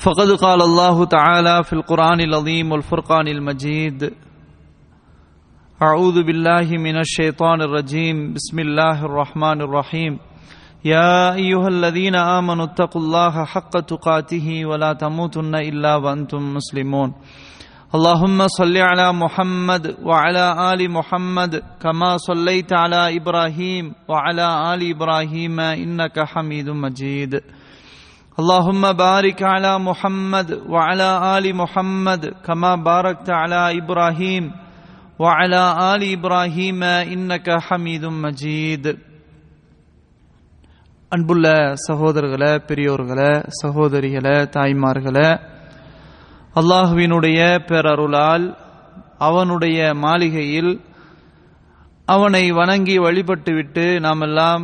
فقد قال الله تعالى في القرآن العظيم والفرقان المجيد أعوذ بالله من الشيطان الرجيم. بسم الله الرحمن الرحيم. يا أيها الذين آمنوا اتقوا الله حق تقاته ولا تموتن إلا وأنتم مسلمون. اللهم صل على محمد وعلى آل محمد كما صليت على إبراهيم وعلى آل إبراهيم إنك حميد مجيد. اللهم بارك على محمد وعلى ال محمد كما باركت على ابراهيم وعلى ال ابراهيم انك حميد مجيد அன்புள்ள சகோதரர்களே பெரியோர்களே சகோதரிகளே தாய்மார்களே அல்லாஹுவினுடைய பேரருளால் அவனுடைய மாளிகையில் அவனை வணங்கி வழிபட்டுவிட்டு நாம் எல்லாம்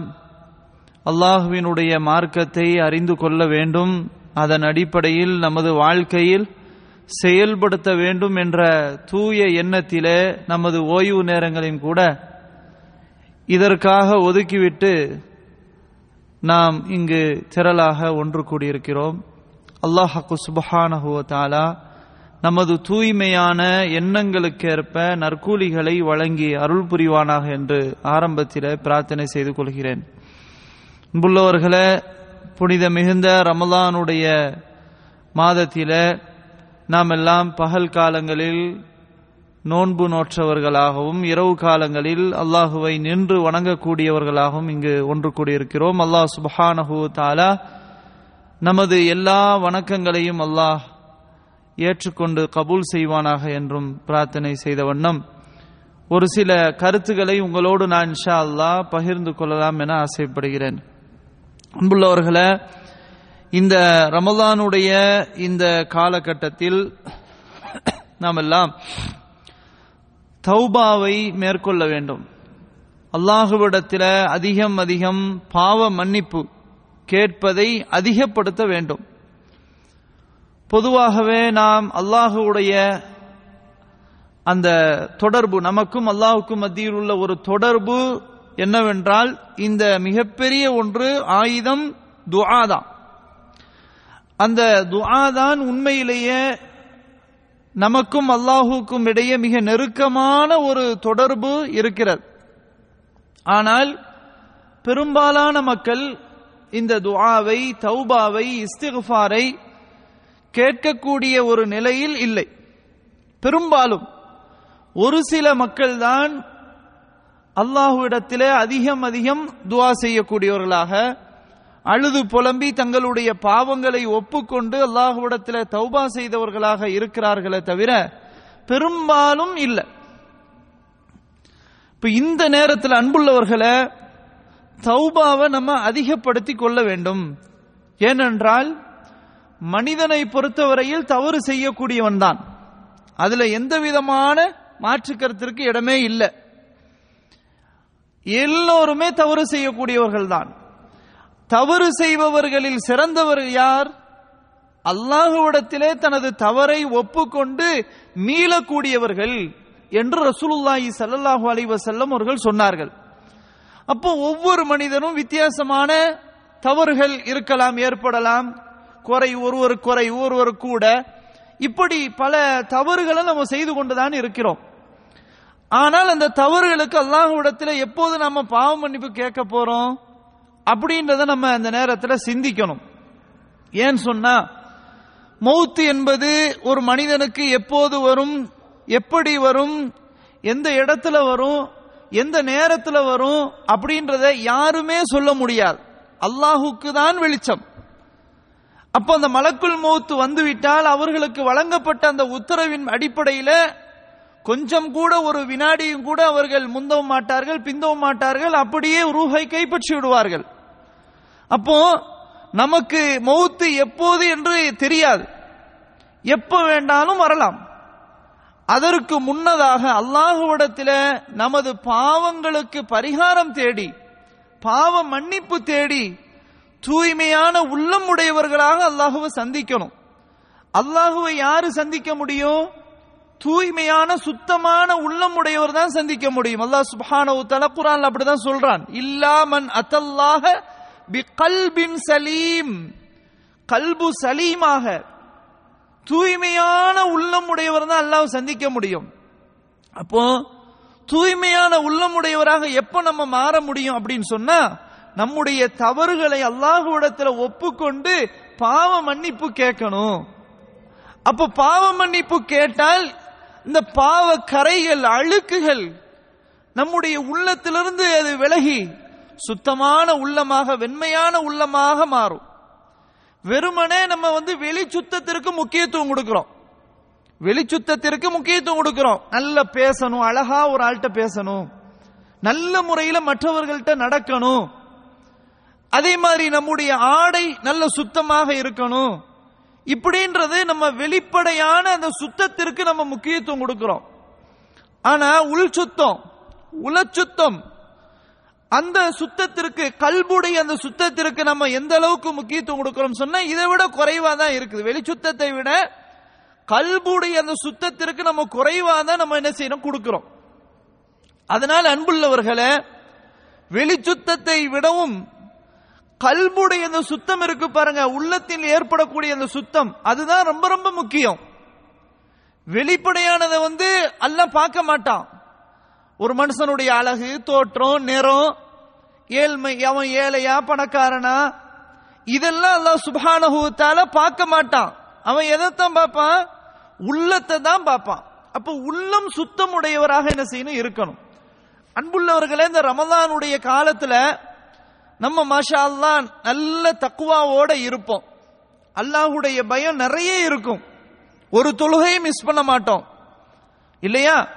அல்லாஹுவினுடைய மார்க்கத்தை அறிந்து கொள்ள வேண்டும். அதன் அடிப்படையில் நமது வாழ்க்கையில் செயல்படுத்த வேண்டும் என்ற தூய எண்ணத்திலே நமது ஓய்வு நேரங்களையும் கூட இதற்காக ஒதுக்கிவிட்டு நாம் இங்கு திரளாக ஒன்று கூடியிருக்கிறோம். அல்லாஹு சுபஹானஹுவத்தாலா நமது தூய்மையான எண்ணங்களுக்கேற்ப நற்கூலிகளை வழங்கி அருள் புரிவானாக என்று ஆரம்பத்தில் பிரார்த்தனை செய்து கொள்கிறேன். அன்புள்ளவர்களே புனித மிகுந்த ரமலானுடைய மாதத்தில் நாம் எல்லாம் பகல் காலங்களில் நோன்பு நோற்றவர்களாகவும் இரவு காலங்களில் அல்லாஹுவை நின்று வணங்கக்கூடியவர்களாகவும் இங்கு ஒன்று கூடியிருக்கிறோம். அல்லாஹ் சுபஹானஹூ தாலா நமது எல்லா வணக்கங்களையும் அல்லாஹ் ஏற்றுக்கொண்டு கபூல் செய்வானாக என்றும் பிரார்த்தனை செய்த வண்ணம். ஒரு சில கருத்துக்களை உங்களோடு நான் இன்ஷா அல்லாஹ் பகிர்ந்து கொள்ளலாம் என ஆசைப்படுகிறேன். அன்புள்ளவர்களை இந்த ரமலானுடைய இந்த காலகட்டத்தில் நாம் எல்லாம் தௌபாவை மேற்கொள்ள வேண்டும். அல்லாஹுவிடத்தில் அதிகம் அதிகம் பாவ மன்னிப்பு கேட்பதை அதிகப்படுத்த வேண்டும். பொதுவாகவே நாம் அல்லாஹுடைய அந்த தொடர்பு நமக்கும் அல்லாஹுக்கும் மத்தியில் உள்ள ஒரு தொடர்பு என்னவென்றால் இந்த மிகப்பெரிய ஒன்று ஆயுதம் துஆதான். அந்த துஆதான் உண்மையிலேயே நமக்கும் அல்லாஹுக்கும் இடையே மிக நெருக்கமான ஒரு தொடர்பு இருக்கிறது. ஆனால் பெரும்பாலான மக்கள் இந்த துஆவை தௌபாவை இஸ்திகுஃபாரை கேட்கக்கூடிய ஒரு நிலையில் இல்லை. பெரும்பாலும் ஒரு சில மக்கள்தான் அல்லாஹுவிடத்திலே அதிகம் அதிகம் துவா செய்யக்கூடியவர்களாக அழுது புலம்பி தங்களுடைய பாவங்களை ஒப்புக்கொண்டு அல்லாஹுவிடத்திலே தௌபா செய்தவர்களாக இருக்கிறார்களே தவிர பெரும்பாலும் இல்லை. இப்ப இந்த நேரத்தில் அன்புள்ளவர்களை தௌபாவை நம்ம அதிகப்படுத்தி கொள்ள வேண்டும். ஏனென்றால் மனிதனை பொறுத்தவரையில் தவறு செய்யக்கூடியவன் தான் அதுல எந்த விதமான மாற்று கருத்திற்கு இடமே இல்லை. எல்லோருமே தவறு செய்யக்கூடியவர்கள் தான் தவறு செய்பவர்களில் சிறந்தவர் யார்? அல்லாஹுவிடத்திலே தனது தவறை ஒப்புக்கொண்டு மீளக்கூடியவர்கள் என்று ரசூலுல்லாஹி சல்லாஹூ அலிவசல்லம் அவர்கள் சொன்னார்கள். அப்போ ஒவ்வொரு மனிதனும் வித்தியாசமான தவறுகள் இருக்கலாம் ஏற்படலாம். குறை ஒருவர் குறை ஒருவர் கூட. இப்படி பல தவறுகளை நம்ம செய்து கொண்டுதான் இருக்கிறோம். ஆனால் அந்த தவறுகளுக்கு அல்லாஹ்விடத்தில் எப்போது நம்ம பாவ மன்னிப்பு கேட்க போறோம்? அப்படின்றத நம்ம அந்த நேரத்தில் சிந்திக்கணும். ஏன் சொன்னா மௌத்து என்பது ஒரு மனிதனுக்கு எப்போது வரும் எப்படி வரும் எந்த இடத்துல வரும் எந்த நேரத்தில் வரும் அப்படின்றத யாருமே சொல்ல முடியாது. அல்லாஹுக்கு தான் வெளிச்சம். அப்போ அந்த மலக்குள் மௌத்து வந்துவிட்டால் அவர்களுக்கு வழங்கப்பட்ட அந்த உத்தரவின் அடிப்படையில் கொஞ்சம் கூட ஒரு வினாடியும் கூட அவர்கள் முந்தவும் மாட்டார்கள் பிந்தவும் மாட்டார்கள் அப்படியே ரூஹை கைப்பற்றி விடுவார்கள். அப்போ நமக்கு மௌத்து எப்போது என்று தெரியாது. எப்ப வேண்டாலும் வரலாம். அதற்கு முன்னதாக அல்லாஹுவிடத்தில் நமது பாவங்களுக்கு பரிகாரம் தேடி பாவ மன்னிப்பு தேடி தூய்மையான உள்ளம் உடையவர்களாக அல்லாஹுவை சந்திக்கணும். அல்லாஹுவை யாரு சந்திக்க முடியும்? தூய்மையான சுத்தமான உள்ளம் உடையவர் தான் சந்திக்க முடியும். அல்லாஹ் சுப்ஹானஹு தல குரான் அப்படிதான் சொல்றான். இல்லா மன் அத்தல்லாஹ பி கல்பின் சலீம். கல்பு சலீமாக. தூய்மையான உள்ளம் உடையவர் தான் அல்லாஹ் சந்திக்க முடியும். அப்போ தூய்மையான உள்ளம் உடையவராக எப்ப நம்ம மாற முடியும் அப்படின்னு சொன்னா நம்முடைய தவறுகளை அல்லாஹுவிடத்துல ஒப்புக்கொண்டு பாவ மன்னிப்பு கேட்கணும். அப்ப பாவ மன்னிப்பு கேட்டால் இந்த பாவ கரைகள் அழுக்குகள் நம்முடைய உள்ளத்திலிருந்து அது விலகி சுத்தமான உள்ளமாக வெண்மையான உள்ளமாக மாறும். வெறுமனே நம்ம வந்து வெளி சுத்தத்திற்கு முக்கியத்துவம் கொடுக்கிறோம். வெளி சுத்தத்திற்கு முக்கியத்துவம் கொடுக்கிறோம். நல்ல பேசணும் அழகா ஒரு ஆள்கிட்ட பேசணும். நல்ல முறையில மற்றவர்கள்ட்ட நடக்கணும். அதே மாதிரி நம்முடைய ஆடை நல்ல சுத்தமாக இருக்கணும். இப்படின்றது நம்ம வெளிப்படையான அந்த சுத்தத்திற்கு நம்ம முக்கியத்துவம் கொடுக்கிறோம். ஆனா உள் சுத்தம் உளச்சுத்தம் அந்த சுத்தத்திற்கு கல்புடைய அந்த சுத்தத்திற்கு நம்ம எந்த அளவுக்கு முக்கியத்துவம் கொடுக்கிறோம் சொன்னா இதை விட குறைவா தான் இருக்குது. வெளி சுத்தத்தை விட கல்புடைய அந்த சுத்தத்திற்கு நம்ம குறைவா தான் நம்ம என்ன செய்யணும் கொடுக்கிறோம். அதனால அன்புள்ளவர்களே வெளி சுத்தத்தை விடவும் கல்புடைய அந்த சுத்தம் இருக்கு பாருங்க. உள்ளத்தில் ஏற்படக்கூடிய அந்த சுத்தம். அதுதான் ரொம்ப ரொம்ப முக்கியம். வெளிப்படையானதை வந்து அல்ல பார்க்க மாட்டான். ஒரு மனுஷனுடைய அழகு தோற்றம் நிறம் ஏழ்மை அவன் ஏழையா பணக்காரனா இதெல்லாம் அல்லாஹ் சுப்ஹானஹு பார்க்க மாட்டான். அவன் எதைத்தான் பார்ப்பான்? உள்ளத்தை தான் பார்ப்பான். அப்ப உள்ளம் சுத்தம் உடையவராக என்ன செய்யணும்? இருக்கணும். அன்புள்ளவர்களே இந்த ரமதானுடைய காலத்துல நம்ம மாஷா அல்லா நல்ல தக்குவாவோட இருப்போம். அல்லாஹுடைய பயம் நிறைய இருக்கும். ஒரு தொழுகையை மிஸ் பண்ண மாட்டோம். இல்லையா?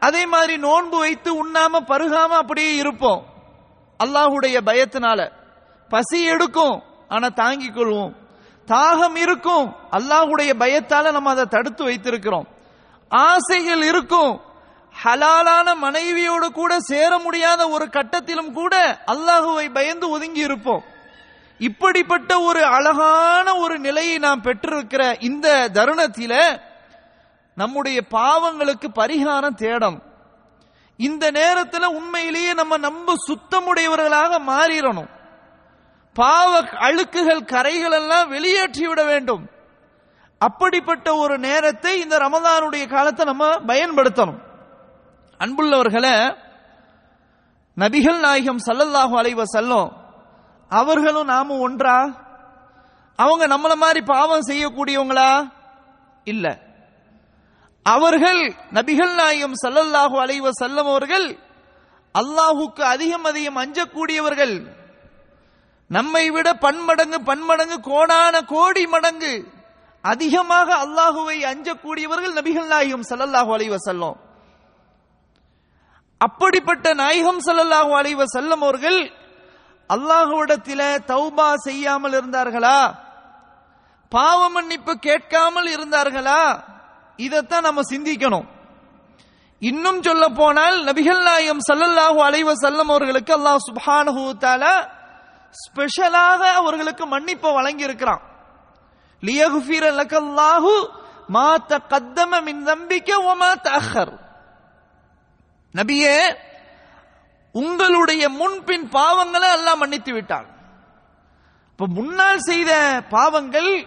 அதே மாதிரி நோன்பு வைத்து உண்ணாம பருகாம அப்படியே இருப்போம். அல்லாஹுடைய பயத்தினால. பசி எடுக்கும் ஆனா தாங்கிக் கொள்வோம். தாகம் இருக்கும். அல்லாஹுடைய பயத்தால நம்ம அதை தடுத்து வைத்திருக்கிறோம். ஆசைகள் இருக்கும். ஹலாலான மனைவியோடு கூட சேர முடியாத ஒரு கட்டத்திலும் கூட அல்லாஹுவை பயந்து ஒதுங்கி இருப்போம். இப்படிப்பட்ட ஒரு அழகான ஒரு நிலையை நாம் பெற்றிருக்கிற இந்த தருணத்தில நம்முடைய பாவங்களுக்கு பரிகாரம் தேடும். இந்த நேரத்தில் உண்மையிலேயே நம்ம நம்ம சுத்தமுடையவர்களாக மாறிடணும். பாவ அழுக்குகள் கரைகள் எல்லாம் வெளியேற்றி விட வேண்டும். அப்படிப்பட்ட ஒரு நேரத்தை இந்த ரமதானுடைய காலத்தை நம்ம பயன்படுத்தணும். அன்புள்ளவர்களை நபிகள் நாயகம் சல்லல்லாஹு அலைவ செல்லும் அவர்களும் நாமும் ஒன்றா? அவங்க நம்மள மாதிரி பாவம் செய்யக்கூடியவங்களா? இல்ல. அவர்கள் நபிகள் நாயகம் சல்லல்லாஹு அலைவ செல்லும் அவர்கள் அல்லாஹுக்கு அதிகம் அதிகம் அஞ்சக்கூடியவர்கள். நம்மை விட பன்மடங்கு பன்மடங்கு கோடான கோடி மடங்கு அதிகமாக அல்லாஹுவை அஞ்சக்கூடியவர்கள் நபிகள் நாயகம் சல்லல்லாஹு அலைவ செல்லும் அப்படிப்பட்ட நாயகம் சல்லல்லாஹு அலைவ செல்லம் அவர்கள் அல்லாஹுவிடத்தில தௌபா செய்யாமல் இருந்தார்களா? பாவ மன்னிப்பு கேட்காமல் இருந்தார்களா? இதைத்தான் நம்ம சிந்திக்கணும். இன்னும் சொல்ல போனால் நபிகள் நாயகம் சல்லல்லாஹு அலைவ செல்லம் அவர்களுக்கு அல்லாஹ் சுப்ஹானஹு ஸ்பெஷலாக அவர்களுக்கு மன்னிப்பை வழங்கி இருக்கிறான் லியகுஃபீர் லக்கல்லாஹு மா தகத்தம மின் நம்பிக்கை ஒமா தஹர் நபியே உங்களுடைய முன்பின் பாவங்களை எல்லாம் மன்னித்து விட்டான். இப்ப முன்னால் செய்த பாவங்கள்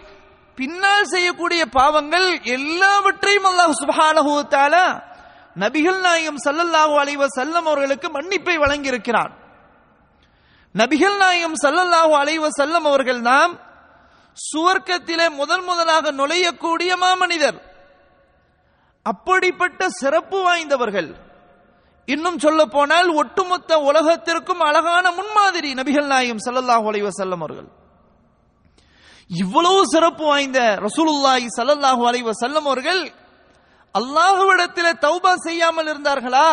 பின்னால் செய்யக்கூடிய பாவங்கள் எல்லாவற்றையும் அல்லாஹ் சுப்ஹானஹு நபிகள் நாயகம் சல்லல்லாஹு அலைவ செல்லம் அவர்களுக்கு மன்னிப்பை வழங்கியிருக்கிறார் நபிகள் நாயகம் சல்லல்லாஹு அலைவ செல்லம் அவர்கள் நாம் சுவர்க்கத்திலே முதல் முதலாக நுழையக்கூடிய மாமனிதர். அப்படிப்பட்ட சிறப்பு வாய்ந்தவர்கள். இன்னும் சொல்ல போனால் ஒட்டுமொத்த உலகத்திற்கும் அழகான முன்மாதிரி நபிகள் நாயகம் சல்லல்லாஹ் அலைவ செல்லம் அவர்கள். இவ்வளவு சிறப்பு வாய்ந்த ரசூலுல்லாஹி சல்லல்லாஹு அலைவ செல்லம் அவர்கள் அல்லாஹ்விடத்திலே தௌபா செய்யாமல் இருந்தார்களா?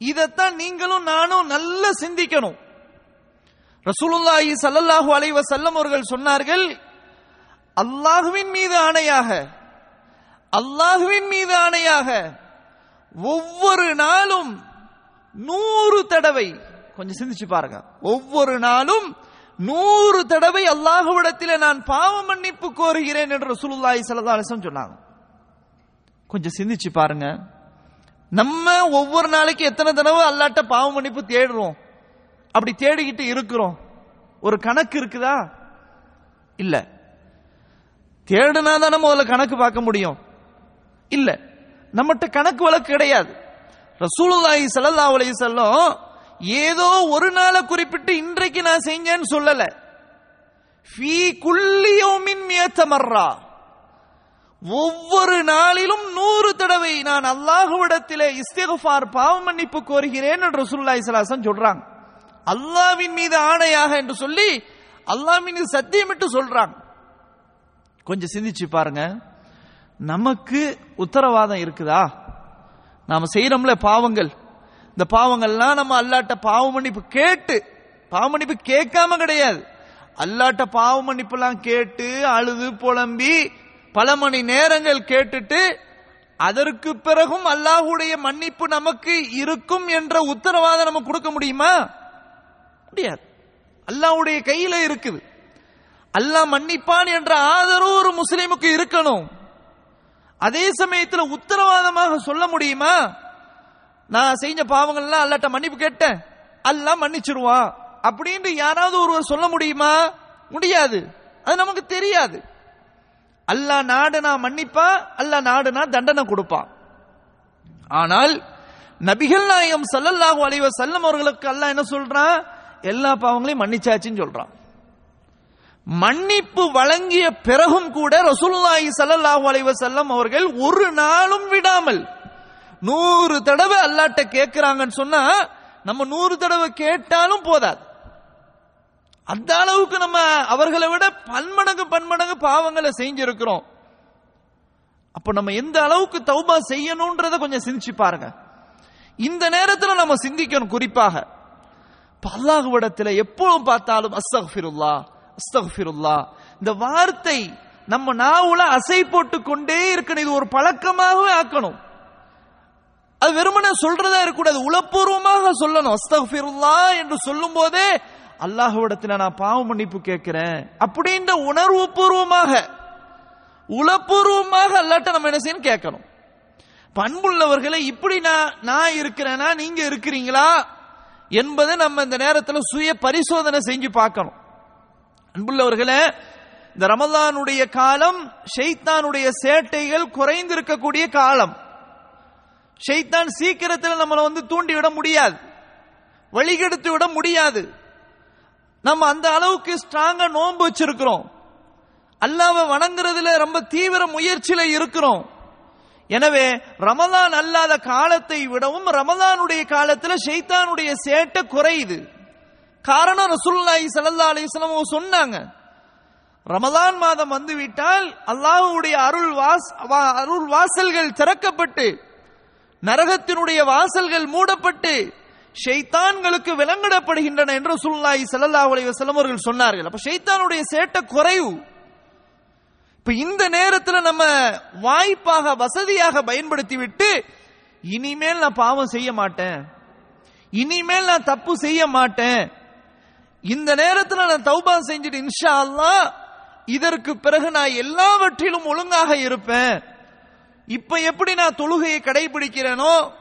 இதைத்தான் நீங்களும் நானும் நல்ல சிந்திக்கணும். ரசூலுல்லாஹி சல்லல்லாஹு அலைவ செல்லம் அவர்கள் சொன்னார்கள் அல்லாஹுவின் மீது ஆணையாக அல்லாஹுவின் மீது ஆணையாக ஒவ்வொரு நாளும் நூறு தடவை கொஞ்சம் சிந்திச்சு பாருங்க. ஒவ்வொரு நாளும் நூறு தடவை அல்லாஹுவிடத்தில் நான் பாவ மன்னிப்பு கோருகிறேன் என்று ரசூலுல்லாஹி ஸல்லல்லாஹு அலைஹி சொன்னாங்க. கொஞ்சம் சிந்திச்சு பாருங்க. நம்ம ஒவ்வொரு நாளைக்கு எத்தனை தடவை அல்லாட்ட பாவ மன்னிப்பு தேடுறோம்? அப்படி தேடிக்கிட்டு இருக்கிறோம். ஒரு கணக்கு இருக்குதா? இல்ல. தேடுனா தானே முதல்ல கணக்கு பார்க்க முடியும். இல்லை. நம்மகிட்ட கணக்கு வழக்கு கிடையாது. ரசூலுல்லாஹி ஸல்லல்லாஹு அலைஹி வஸல்லம் ஏதோ ஒரு நாளை குறிப்பிட்டு இன்றைக்கு நான் செஞ்சேன்னு சொல்லல. ஃபீ குல்லி யௌமின் மியத்தமர்ரா ஒவ்வொரு நாளிலும் நூறு தடவை நான் அல்லாஹுவிடத்திலே இஸ்திகஃபார் பாவ மன்னிப்பு கோருகிறேன் என்று ரசூலுல்லாஹி ஸல்லல்லாஹு அலைஹி சொல்றாங்க. அல்லாஹ்வின் மீது ஆணையாக என்று சொல்லி அல்லாஹ் மீது சத்தியமிட்டு சொல்றாங்க. கொஞ்சம் சிந்திச்சு பாருங்க. நமக்கு உத்தரவாதம் இருக்குதா? நாம செய்யறோம்ல பாவங்கள். இந்த பாவங்கள்லாம் நம்ம அல்லாட்ட பாவ மன்னிப்பு கேட்டு பாவ மன்னிப்பு கேட்காம கிடையாது. அல்லாட்ட பாவ மன்னிப்புலாம் கேட்டு அழுது புலம்பி பல மணி நேரங்கள் கேட்டுட்டு அதற்கு பிறகும் அல்லாஹுடைய மன்னிப்பு நமக்கு இருக்கும் என்ற உத்தரவாதம் நம்ம கொடுக்க முடியுமா? முடியாது. அல்லாஹுடைய கையில இருக்குது. அல்லாஹ் மன்னிப்பான் என்ற ஆதரவு ஒரு முஸ்லீமுக்கு இருக்கணும். அதே சமயத்துல உத்தரவாதமாக சொல்ல முடியுமா? நான் செஞ்ச பாவங்கள்லாம் அல்லாட்ட மன்னிப்பு கேட்டேன். அல்லாஹ் மன்னிச்சிருவான் அப்படின்னு யாராவது ஒருவர் சொல்ல முடியுமா? முடியாது. அது நமக்கு தெரியாது. அல்லா நாடுனா மன்னிப்பா? அல்லா நாடுனா தண்டனை கொடுப்பான் ஆனால் நபிகள் நாயகம் சல்லல்லாஹு அலைவ வஸல்லம் அவர்களுக்கு அல்லாஹ் என்ன சொல்றான்? எல்லா பாவங்களையும் மன்னிச்சாச்சுன்னு சொல்றான். மன்னிப்பு வழங்கிய பிறகும் கூட ரசூலுல்லாஹி சல்லாஹூ அலைவசல்லம் அவர்கள் ஒரு நாளும் விடாமல் நூறு தடவை அல்லாட்ட கேட்கிறாங்கன்னு சொன்னா நம்ம நூறு தடவை கேட்டாலும் போதாது. அந்த அளவுக்கு நம்ம அவர்களை விட பன்மடங்கு பன்மடங்கு பாவங்களை செஞ்சிருக்கிறோம். அப்ப நம்ம எந்த அளவுக்கு தௌபா செய்யணும்ன்றத கொஞ்சம் சிந்திச்சு பாருங்க. இந்த நேரத்தில் நம்ம சிந்திக்கணும் குறிப்பாக. அல்லாஹுவிடத்துல எப்பவும் பார்த்தாலும் அஸ்தக்ஃபிருல்லா அஸ்தகுல்லா இந்த வார்த்தை நம்ம நாவுல அசை போட்டு கொண்டே இருக்கணும். இது ஒரு பழக்கமாகவே ஆக்கணும். அது வெறுமனே சொல்றதா இருக்கக்கூடாது. உளப்பூர்வமாக சொல்லணும். அஸ்தகுல்லா என்று சொல்லும் போதே அல்லாஹுவிடத்துல நான் பாவ மன்னிப்பு கேட்கிறேன். அப்படின்ற உணர்வு பூர்வமாக உளப்பூர்வமாக அல்லாட்ட நம்ம என்ன செய்யணும்? கேட்கணும். பண்புள்ளவர்களை இப்படி நான் நான் இருக்கிறேனா? நீங்க இருக்கிறீங்களா? என்பதை நம்ம இந்த நேரத்தில் சுய பரிசோதனை செஞ்சு பார்க்கணும். அன்புள்ளவர்களே இந்த ரமலானுடைய காலம் ஷெய்தானுடைய சேட்டைகள் குறைந்திருக்கக்கூடிய காலம். ஷைத்தான் சீக்கிரத்தில் நம்மளை வந்து தூண்டிவிட முடியாது. வழிகெடுத்து விட முடியாது. நம்ம அந்த அளவுக்கு ஸ்ட்ராங்கா நோன்பு வச்சிருக்கிறோம். அல்லாவை வணங்குறதுல ரொம்ப தீவிர முயற்சியில இருக்கிறோம். எனவே ரமலான் அல்லாத காலத்தை விடவும் ரமலானுடைய காலத்துல ஷைத்தானுடைய சேட்டை குறையுது. காரணம் ரசூல்லாஹி சல்லா அலைஹி சொன்னாங்க. ரமதான் மாதம் வந்துவிட்டால் அல்லாஹுடைய அல்லாஹ்வுடைய அருள் வாஸ் வா- அருள் வாசல்கள் திறக்கப்பட்டு நரகத்தினுடைய வாசல்கள் மூடப்பட்டு ஷைத்தான்களுக்கு விலங்கிடப்படுகின்றன என்று சுல்லாஹி சல்லா அலி வசலம் அவர்கள் சொன்னார்கள். அப்ப ஷைத்தானுடைய சேட்டை குறைவு. இப்ப இந்த நேரத்துல நம்ம வாய்ப்பாக வசதியாக பயன்படுத்தி விட்டு இனிமேல் நான் பாவம் செய்ய மாட்டேன். இனிமேல் நான் தப்பு செய்ய மாட்டேன். இந்த நேரத்தில் நான் தௌபா செஞ்சுட்டு இன்ஷா அல்லா இதற்கு பிறகு நான் எல்லாவற்றிலும் ஒழுங்காக இருப்பேன். இப்ப எப்படி நான் தொழுகையை கடைபிடிக்கிறேனோ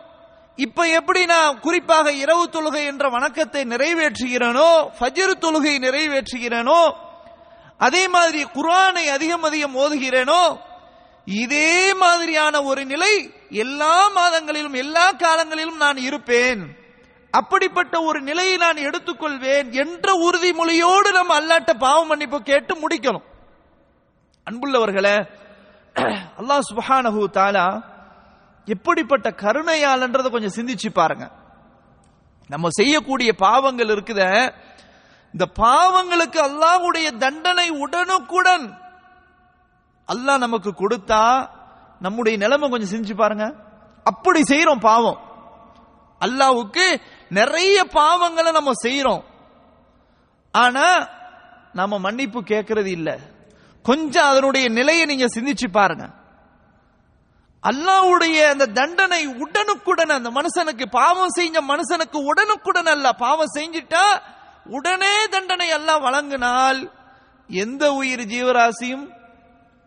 இப்ப எப்படி நான் குறிப்பாக இரவு தொழுகை என்ற வணக்கத்தை நிறைவேற்றுகிறேனோ ஃபஜிரு தொழுகை நிறைவேற்றுகிறேனோ அதே மாதிரி குரானை அதிகம் அதிகம் ஓதுகிறேனோ இதே மாதிரியான ஒரு நிலை எல்லா மாதங்களிலும் எல்லா காலங்களிலும் நான் இருப்பேன். அப்படிப்பட்ட ஒரு நிலையை நான் எடுத்துக்கொள்வேன் என்ற உறுதிமொழியோடு நம்ம அல்லாட்ட பாவம் மன்னிப்பு கேட்டு முடிக்கணும். அன்புள்ளவர்களே அல்லாஹ் சுபஹானஹு தாலா எப்படிப்பட்ட கருணையாளன்றதை கொஞ்சம் சிந்திச்சு பாருங்க. நம்ம செய்யக்கூடிய பாவங்கள் இருக்குத இந்த பாவங்களுக்கு அல்லாஹ்வுடைய தண்டனை உடனுக்குடன் அல்லாஹ் நமக்கு கொடுத்தா நம்முடைய நிலைமை கொஞ்சம் சிந்திச்சு பாருங்க. அப்படி செய்யறோம் பாவம். அல்லாவுக்கு நிறைய பாவங்களை நம்ம செய்யறோம் ஆனா நம்ம மன்னிப்பு கேட்கறது இல்ல. கொஞ்சம் அதனுடைய நிலையை நீங்க சிந்திச்சு பாருங்க. அல்லாஹ்வுடைய அந்த தண்டனை உடனுக்குடன் அந்த மனுஷனுக்கு பாவம் செஞ்ச மனுஷனுக்கு உடனுக்குடன் அல்ல பாவம் செஞ்சிட்டா உடனே தண்டனை எல்லாம் வழங்கினால் எந்த உயிர் ஜீவராசியும்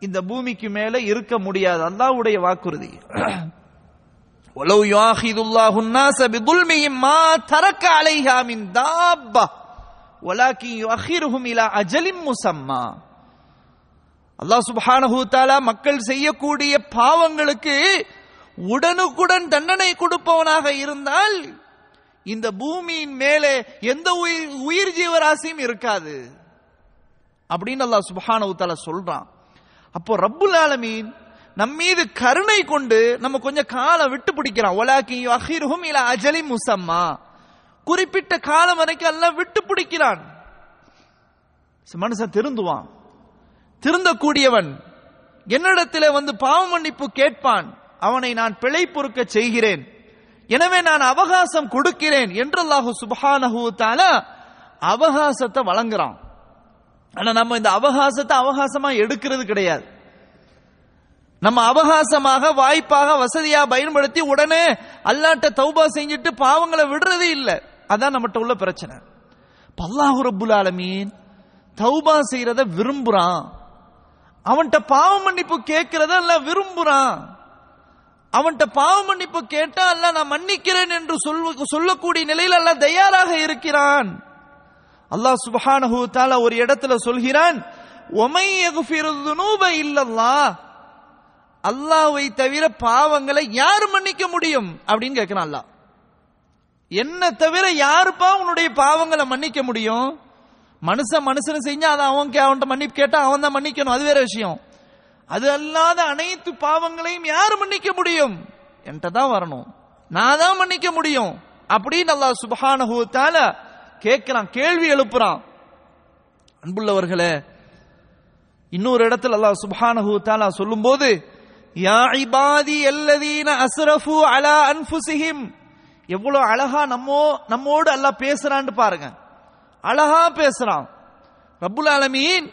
இந்த பூமிக்கு மேல இருக்க முடியாது. அல்லாஹ்வுடைய வாக்குறுதி. ولو يؤاخذ الله الناس بظلمهم ما ترك عليها من دابة ولكن يؤخرهم إلى أجل مسمى அல்லாஹ் சுப்ஹானஹு தஆலா மக்கள் செய்யக்கூடிய பாவங்களுக்கு உடனுக்குடன் தண்டனை கொடுப்பவனாக இருந்தால் இந்த பூமியின் மேலே எந்த உயிர் உயிர் ஜீவராசியும் இருக்காது அப்படின்னு அல்லாஹ் சுப்ஹானஹு தஆலா சொல்றான் அப்போ ரப்புல் ஆலமீன் நம் மீது கருணை கொண்டு நம்ம கொஞ்சம் காலம் விட்டு பிடிக்கிறான் ஒலாக்கி அஹிருஹும் இல அஜலி முசம்மா. குறிப்பிட்ட காலம் வரைக்கும் எல்லாம் விட்டு பிடிக்கிறான். மனுஷன் திருந்துவான். திருந்தக்கூடியவன் என்னிடத்திலே வந்து பாவ மன்னிப்பு கேட்பான். அவனை நான் பிழை பொறுக்க செய்கிறேன். எனவே நான் அவகாசம் கொடுக்கிறேன் என்று அல்லாஹு சுபஹானஹு அவகாசத்தை வழங்குறான். ஆனா நம்ம இந்த அவகாசத்தை அவகாசமா எடுக்கிறது கிடையாது. நம்ம அவகாசமாக வாய்ப்பாக வசதியா பயன்படுத்தி உடனே அல்லாட்ட தௌபா செஞ்சுட்டு பாவங்களை விடுறதே இல்லை. அதான் நம்மகிட்ட உள்ள பிரச்சனை. பல்லாஹு ரப்புல் ஆலமீன் தௌபா செய்யறத விரும்புறான். அவன்கிட்ட பாவ மன்னிப்பு கேட்கிறத எல்லாம் விரும்புறான். அவன்கிட்ட பாவ மன்னிப்பு கேட்டா அல்ல நான் மன்னிக்கிறேன் என்று சொல்வ சொல்லக்கூடிய நிலையில் அல்ல தயாராக இருக்கிறான். அல்லாஹ் சுபஹானஹு தாலா ஒரு இடத்துல சொல்கிறான் ஒமை யக்ஃபிருதுனூப இல்லல்லாஹ் அல்லாவை தவிர பாவங்களை யார் மன்னிக்க முடியும்? அப்படின்னு கேட்கிறான் அல்லாஹ். என்ன தவிர யாருப்பா உன்னுடைய பாவங்களை மன்னிக்க முடியும்? மனுஷன் மனுஷன் செஞ்சா அதை அவன் கே- அவன்கிட்ட மன்னிப்பு கேட்டா அவன் தான் மன்னிக்கணும். அது வேற விஷயம். அது அல்லாத அனைத்து பாவங்களையும் யார் மன்னிக்க முடியும்? என்கிட்ட தான் வரணும். நான் தான் மன்னிக்க முடியும். அப்படின்னு அல்லாஹ் சுப்ஹானஹு கேட்கிறான் கேள்வி எழுப்புறான். அன்புள்ளவர்களே இன்னொரு இடத்துல அல்லாஹ் சுப்ஹானஹு சொல்லும் சொல்லும்போது யா இபாதி எல்லதீன அஸ்ரஃபு அலா அன்புசிஹிம் எவ்வளவு அழகா நம்மோ நம்மோடு அல்லாஹ் பேசுறான்னு பாருங்க. அழகா பேசுறான். ரப்புல் ஆலமீன்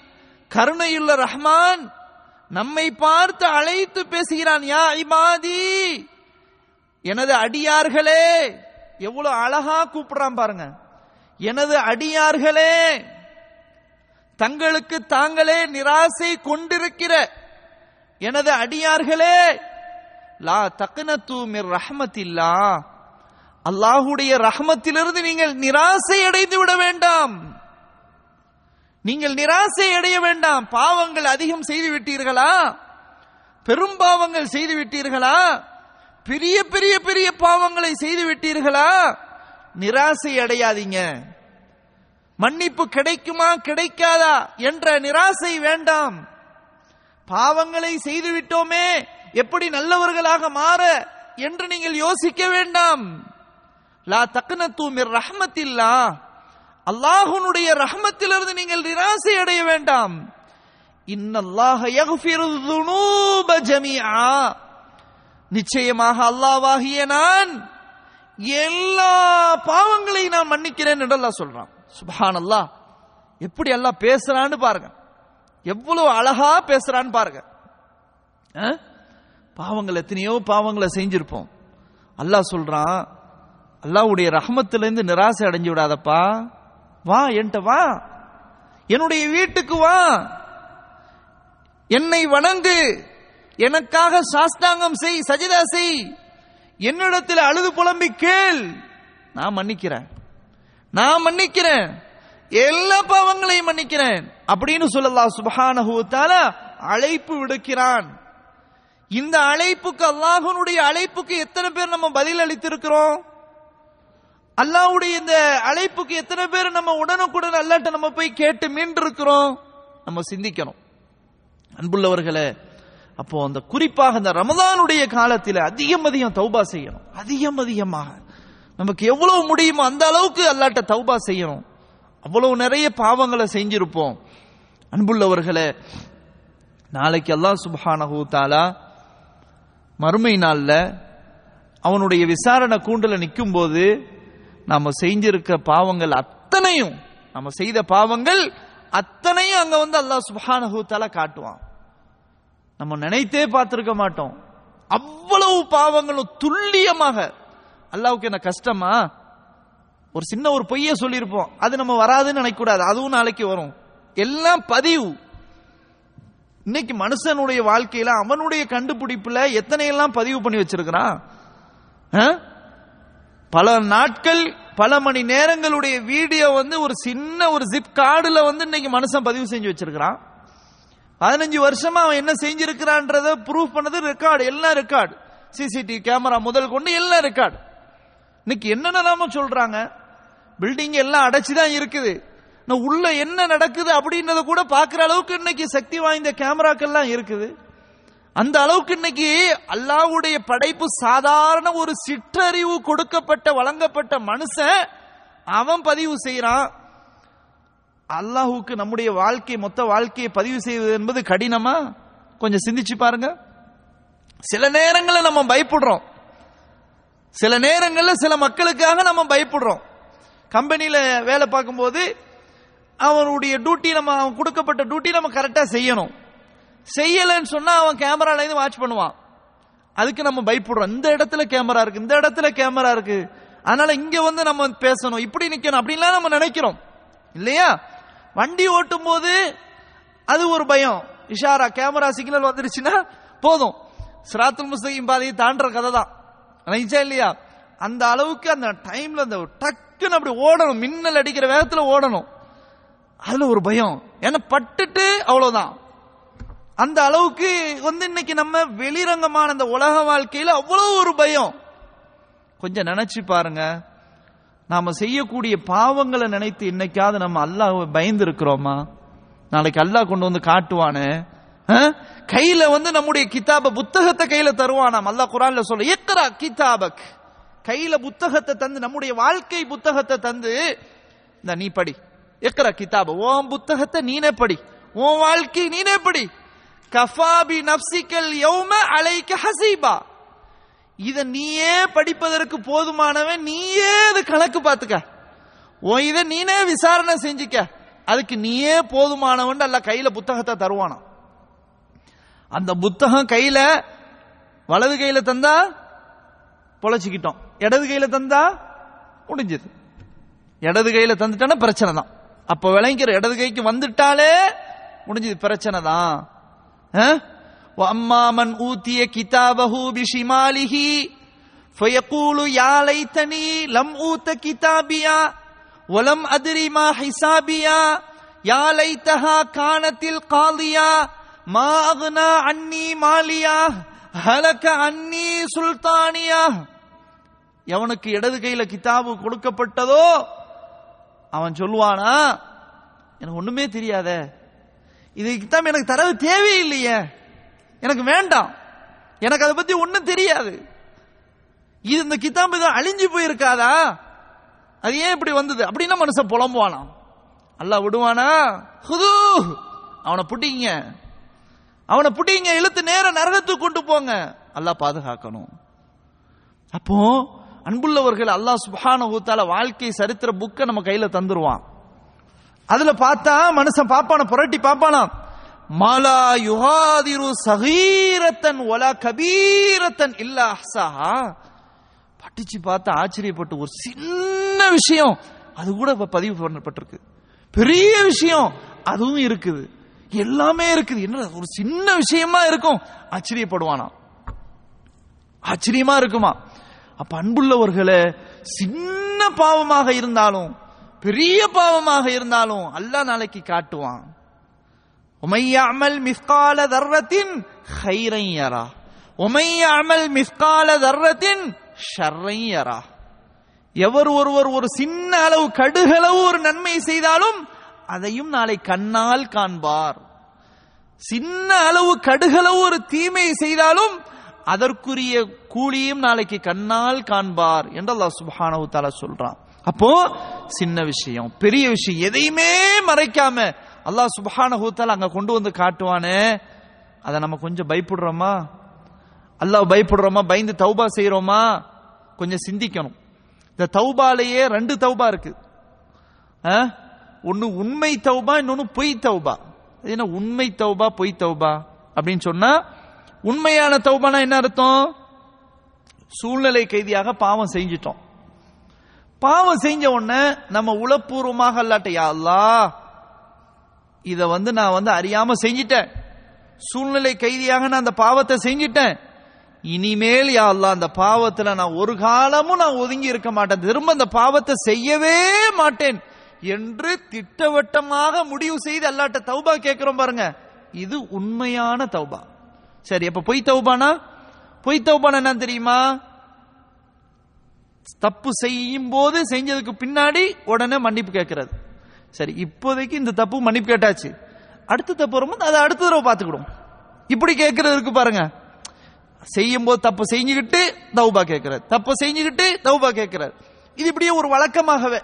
கருணையுள்ள ரஹ்மான் நம்மை பார்த்து அழைத்து பேசுகிறான் யா இபாதி. எனது அடியார்களே எவ்வளவு அழகா கூப்பிடுறான் பாருங்க. எனது அடியார்களே தங்களுக்கு தாங்களே நிராசை கொண்டிருக்கிற எனது அடியார்களே லா தக்னத்து மிர் ரஹமத்தில்லா. அல்லாஹுடைய ரஹமத்திலிருந்து நீங்கள் நிராசை அடைந்து விட வேண்டாம். நீங்கள் நிராசை அடைய வேண்டாம். பாவங்கள் அதிகம் செய்து விட்டீர்களா? பெரும் பாவங்கள் செய்து விட்டீர்களா? பெரிய பெரிய பெரிய பாவங்களை செய்து விட்டீர்களா? நிராசை அடையாதீங்க. மன்னிப்பு கிடைக்குமா கிடைக்காதா என்ற நிராசை வேண்டாம். பாவங்களை செய்துவிட்டோமே எப்படி நல்லவர்களாக மாற என்று நீங்கள் யோசிக்க வேண்டாம். லா தக்னத்து தூமிர் ரஹமத்தில்லா. அல்லாஹுனுடைய ரஹமத்திலிருந்து நீங்கள் நிராசை அடைய வேண்டாம். இன்னல்லாஹ யக்ஃபிரு ஜமீஆ. நிச்சயமாக அல்லாவாகிய நான் எல்லா பாவங்களையும் நான் மன்னிக்கிறேன் என்று அல்லாஹ் சொல்றான். சுப்ஹானல்லாஹ். எப்படி அல்லாஹ் பேசுறான்னு பாருங்க. எவ்வளவு அழகா பேசுறான்னு பாருங்க. அஹ்? பாவங்கள் எத்தனையோ பாவங்களை செஞ்சிருப்போம். அல்லாஹ் சொல்றான் அல்லாவுடைய ரஹமத்திலேருந்து நிராசை அடைஞ்சு விடாதப்பா. வா என்கிட்ட வா. என்னுடைய வீட்டுக்கு வா. என்னை வணங்கு. எனக்காக சாஸ்தாங்கம் செய் சஜிதா செய். என்னிடத்தில் அழுது புலம்பி கேள். நான் மன்னிக்கிறேன். நான் மன்னிக்கிறேன். எல்லா பாவங்களையும் மன்னிக்கிறேன். அப்படின்னு சொல்லலாம் சுபஹானஹு அழைப்பு விடுக்கிறான். இந்த அழைப்புக்கு அல்லாஹனுடைய அழைப்புக்கு எத்தனை பேர் நம்ம பதில் அளித்திருக்கிறோம்? அல்லாஹ்வுடைய இந்த அழைப்புக்கு எத்தனை பேர் நம்ம உடனுக்குடன் அல்லாட்ட நம்ம போய் கேட்டு மீண்டு இருக்கிறோம் நம்ம சிந்திக்கணும். அன்புள்ளவர்களே அப்போ அந்த குறிப்பாக இந்த ரமதானுடைய காலத்தில் அதிகம் அதிகம் தௌபா செய்யணும். அதிகம் அதிகமாக. நமக்கு எவ்வளவு முடியுமோ அந்த அளவுக்கு அல்லாட்ட தௌபா செய்யணும். அவ்வளவு நிறைய பாவங்களை செஞ்சிருப்போம். அன்புள்ளவர்களே நாளைக்கு அல்லாஹ் சுப்ஹானஹு தாலா மறுமை நாளில் அவனுடைய விசாரணை கூண்டில் நிற்கும் போது நாம் செஞ்சிருக்க பாவங்கள் அத்தனையும் நம்ம செய்த பாவங்கள் அத்தனையும் அங்க வந்து அல்லாஹ் சுப்ஹானஹு தஆலா காட்டுவான். நம்ம நினைத்தே பார்த்துருக்க மாட்டோம். அவ்வளவு பாவங்களும் துல்லியமாக. அல்லாவுக்கு என்ன கஷ்டமா? ஒரு சின்ன ஒரு பொய்ய சொல்லியிருப்போம். அது நம்ம வராதுன்னு நினைக்கூடாது அதுவும் நாளைக்கு வரும். எல்லாம் பதிவு. இன்னைக்கு மனுஷனுடைய வாழ்க்கையில அவனுடைய கண்டுபிடிப்புல எத்தனை எல்லாம் பதிவு பண்ணி வச்சிருக்கிறான்? ஆ? பல நாட்கள் பல மணி நேரங்களுடைய வீடியோ வந்து ஒரு சின்ன ஒரு ஜிப் கார்டுல வந்து இன்னைக்கு மனுஷன் பதிவு செஞ்சு வச்சிருக்கிறான். பதினஞ்சு வருஷமா அவன் என்ன செஞ்சிருக்கிறான்றத ப்ரூஃப் பண்ணது ரெக்கார்டு எல்லாம் ரெக்கார்டு சிசிடிவி கேமரா முதல் கொண்டு எல்லாம் ரெக்கார்டு இன்னைக்கு என்னென்ன சொல்றாங்க. பில்டிங் எல்லாம் அடைச்சுதான் இருக்குது. உள்ள என்ன நடக்குது அப்படின்றத கூட பார்க்குற அளவுக்கு இன்னைக்கு சக்தி வாய்ந்த கேமராக்கள்லாம் இருக்குது. அந்த அளவுக்கு இன்னைக்கு அல்லாஹ்வுடைய படைப்பு சாதாரண ஒரு சிற்றறிவு கொடுக்கப்பட்ட வழங்கப்பட்ட மனுஷன் அவன் பதிவு செய்யறான் அல்லாஹுக்கு நம்முடைய வாழ்க்கை மொத்த வாழ்க்கையை பதிவு செய்வது என்பது கடினமா? கொஞ்சம் சிந்திச்சு பாருங்க. சில நேரங்களில் நம்ம பயப்படுறோம். சில நேரங்களில் சில மக்களுக்காக நம்ம பயப்படுறோம். கம்பெனியில் வேலை பார்க்கும்போது அவனுடைய டியூட்டி நம்ம அவன் கொடுக்கப்பட்ட டியூட்டி நம்ம கரெக்டாக செய்யணும். செய்யலைன்னு சொன்னால் அவன் கேமராலேருந்து வாட்ச் பண்ணுவான். அதுக்கு நம்ம பயப்படுறோம். இந்த இடத்துல கேமரா இருக்கு இந்த இடத்துல கேமரா இருக்கு. அதனால இங்க வந்து நம்ம பேசணும். இப்படி நிக்கணும் அப்படின்லாம் நம்ம நினைக்கிறோம். இல்லையா? வண்டி ஓட்டும் போது அது ஒரு பயம். இஷாரா கேமரா சிக்னல் வந்துருச்சுன்னா போதும். சிராத்துல் முஸ்தகிம் பாதையை தாண்டுற கதை தான் நினைச்சா இல்லையா? அந்த அளவுக்கு அந்த டைம்ல அந்த டக் டக்குன்னு அப்படி ஓடணும். மின்னல் அடிக்கிற வேகத்துல ஓடணும். அதுல ஒரு பயம். ஏன்னா பட்டுட்டு அவ்வளவுதான். அந்த அளவுக்கு வந்து இன்னைக்கு நம்ம வெளிரங்கமான அந்த உலக வாழ்க்கையில அவ்வளவு ஒரு பயம். கொஞ்சம் நினைச்சு பாருங்க. நாம செய்யக்கூடிய பாவங்களை நினைத்து இன்னைக்காவது நம்ம அல்லாஹ் பயந்து இருக்கிறோமா? நாளைக்கு அல்லாஹ் கொண்டு வந்து காட்டுவானே? கையில வந்து நம்முடைய கிதாப புத்தகத்தை கையில தருவானாம். அல்லாஹ் குரான்ல சொல்ல இக்ரா கிதாபக். கையில புத்தகத்தை தந்து நம்முடைய வாழ்க்கை புத்தகத்தை தந்து இந்த நீ படி. இக்ரா கிதாப. உன் புத்தகத்தை நீனே படி. உன் வாழ்க்கை நீனே படி. கஃபாபி நப்சிக்கல் யௌம அலைக்க ஹசீபா. இத நீயே படிப்பதற்கு போதுமானவன் நீயே அது கணக்கு பார்த்துக்க. உன் இதை நீனே விசாரணை செஞ்சுக்க. அதுக்கு நீயே போதுமானவன் அல்ல கையில புத்தகத்தை தருவானாம். அந்த புத்தகம் கையில வலது கையில தந்தா பொழைச்சிக்கிட்டோம். இடது கையில தந்தா முடிஞ்சது. இடது கையில தந்துட்டானா பிரச்சனை தான். அப்ப விளங்கிற இடது கைக்கு வந்துட்டாலே முடிஞ்சது. பிரச்சனை தான். அம்மாமன் ஊத்திய கிதாபஹு பிஷிமாலிஹி ஃபயகூலு யா லைத்தனி லம் ஊத்த கிதாபியா ஒலம் அதிரிமா ஹிசாபியா யா தஹா கானத்தில் காலியா மா அகுனா அன்னி மாலியா ஹலக அன்னி சுல்தானியா. எவனுக்கு இடது கையில கிதாபு கொடுக்கப்பட்டதோ அவன் சொல்லுவானா எனக்கு ஒண்ணுமே தெரியாத. இது கிதாப் எனக்கு தரவு தேவையில்லையே. எனக்கு வேண்டாம். எனக்கு அதை பத்தி ஒன்றும் தெரியாது. இது இந்த கிதாப் இது அழிஞ்சு போயிருக்காதா? அது ஏன் இப்படி வந்தது? அப்படின்னா மனுஷன் புலம்புவானா அல்ல விடுவானா? ஹுது அவனை பிடிங்க அவனை பிடிங்க இழுத்து நேர நரகத்துக்கு கொண்டு போங்க. அல்லாஹ் பாதுகாக்கணும். அப்போ அன்புள்ளவர்கள் அல்லாஹ் சுபான ஊத்தால வாழ்க்கை சரித்திர புக்கை நம்ம கையில தந்துருவான். அதுல பார்த்தா மனுஷன் பாப்பான புரட்டி பாப்பானா மாலா யுகாதிரு சகீரத்தன் ஒலா கபீரத்தன் இல்ல அஹ்சாஹா. படிச்சு பார்த்து ஆச்சரியப்பட்டு ஒரு சின்ன விஷயம் அது கூட இப்ப பதிவு பண்ணப்பட்டிருக்கு. பெரிய விஷயம் அதுவும் இருக்குது. எல்லாமே இருக்குது. என்ன ஒரு சின்ன விஷயமா இருக்கும். ஆச்சரியப்படுவானா ஆச்சரியமா இருக்குமா? அப்ப அன்புள்ளவர்களே சின்ன பாவமாக இருந்தாலும் பெரிய பாவமாக இருந்தாலும் அல்லாஹ் நாளைக்கு காட்டுவான். உமையாமல் மிஸ்கால தர்ரத்தின் ஹைரையரா உமையாமல் மிஸ்கால தர்ரத்தின் ஷர்ரையரா எவர் ஒருவர் ஒரு சின்ன அளவு கடுகளவு ஒரு நன்மை செய்தாலும் அதையும் நாளை கண்ணால் காண்பார். சின்ன அளவு கடுகளவு ஒரு தீமையை செய்தாலும் அதற்குரிய கூலியும் நாளைக்கு கண்ணால் காண்பார் என்று அல்லாஹ் சுப்ஹானஹு தஆலா சொல்றான். அப்போ சின்ன விஷயம் பெரிய விஷயம் எதையுமே மறைக்காம அல்லாஹ் சுப்ஹானஹு தஆலா அங்க கொண்டு வந்து காட்டுவானே. அதை நம்ம கொஞ்சம் பயப்படுறோமா? அல்லாஹ் பயப்படுறோமா? பயந்து தௌபா செய்யறோமா கொஞ்சம் சிந்திக்கணும். இந்த தௌபாலேயே ரெண்டு தௌபா இருக்கு. ஒன்று ஒன்னு உண்மை தௌபா இன்னொன்னு பொய் தௌபா. ஏன்னா என்ன உண்மை தௌபா பொய் தௌபா? அப்படின்னு சொன்னா உண்மையான தௌபானா என்ன அர்த்தம்? சூழ்நிலை கைதியாக பாவம் செஞ்சிட்டோம். பாவம் செஞ்ச உடனே நம்ம உளப்பூர்வமாக அல்லாட்டையா இத வந்து நான் வந்து அறியாம செஞ்சிட்டேன். சூழ்நிலை கைதியாக நான் அந்த பாவத்தை செஞ்சிட்டேன். இனிமேல் யா அந்த பாவத்துல நான் ஒரு காலமும் நான் ஒதுங்கி இருக்க மாட்டேன். திரும்ப அந்த பாவத்தை செய்யவே மாட்டேன். என்று திட்டவட்டமாக முடிவு செய்து அல்லாட்ட தௌபா கேட்கிறோம் பாருங்க. இது உண்மையான தௌபா. சரி அப்ப பொய் தௌபானா? பொய் தௌபானா என்ன தெரியுமா? தப்பு செய்யும் போது செஞ்சதுக்கு பின்னாடி உடனே மன்னிப்பு கேட்கறது. சரி இப்போதைக்கு இந்த தப்பு மன்னிப்பு கேட்டாச்சு. அடுத்த தப்பு வரும்போது அதை அடுத்த தடவை பார்த்துக்கிடும் இப்படி கேட்கறது இருக்கு பாருங்க. செய்யும் போது தப்பு செஞ்சுக்கிட்டு தௌபா கேட்கறது. தப்பு செஞ்சுக்கிட்டு தௌபா கேட்கறது. இது இப்படியே ஒரு வழக்கமாகவே.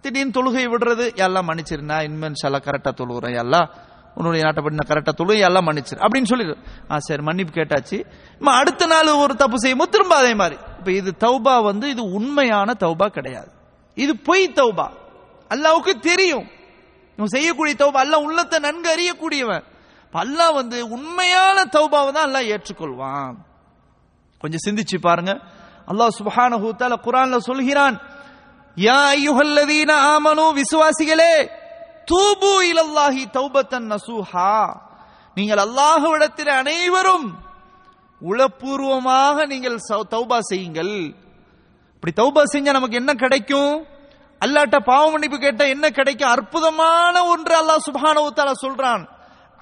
திடீர்னு தொழுகை விடுறது எல்லாம் மன்னிச்சிருந்தா? இன்மென்ஸ் எல்லாம் கரெக்டாக தொழுகிறேன் எல்லாம் உன்னுடைய நாட்டை நான் கரெக்டாக தொழுகை எல்லாம் மன்னிச்சிரு? அப்படின்னு சொல்லிடு. ஆ சரி மன்னிப்பு கேட்டாச்சு. இம்மா அடுத்த நாள் ஒரு தப்பு செய்யும்போது திரும்ப அதே மாதிரி. இப்போ இது தௌபா வந்து இது உண்மையான தௌபா கிடையாது. இது பொய் தௌபா. அல்லாவுக்கு தெரியும். இவன் செய்யக்கூடிய தௌபா அல்லாஹ் உள்ளத்தை நன்கு அறியக்கூடியவன். அப்ப அல்லாஹ் வந்து உண்மையான தௌபாவை தான் அல்லாஹ் ஏற்றுக்கொள்வான். கொஞ்சம் சிந்திச்சு பாருங்க. அல்லாஹ் சுபஹான தஆலா சொல்கிறான் யா அய்யுஹல்லதீன ஆமனு விசுவாசிகளே தூபு இலல்லாஹி தௌபத்தன் நசூஹா நீங்கள் அல்லாஹ்விடத்தில் அனைவரும் உளப்பூர்வமாக நீங்கள் சௌ- தௌபா செய்யுங்கள் இப்படி தௌபா செஞ்சா நமக்கு என்ன கிடைக்கும் அல்லாட்ட பாவ மன்னிப்பு கேட்டா என்ன கிடைக்கும் அற்புதமான ஒன்று அல்லாஹ் சுபானவுத்தால சொல்றான்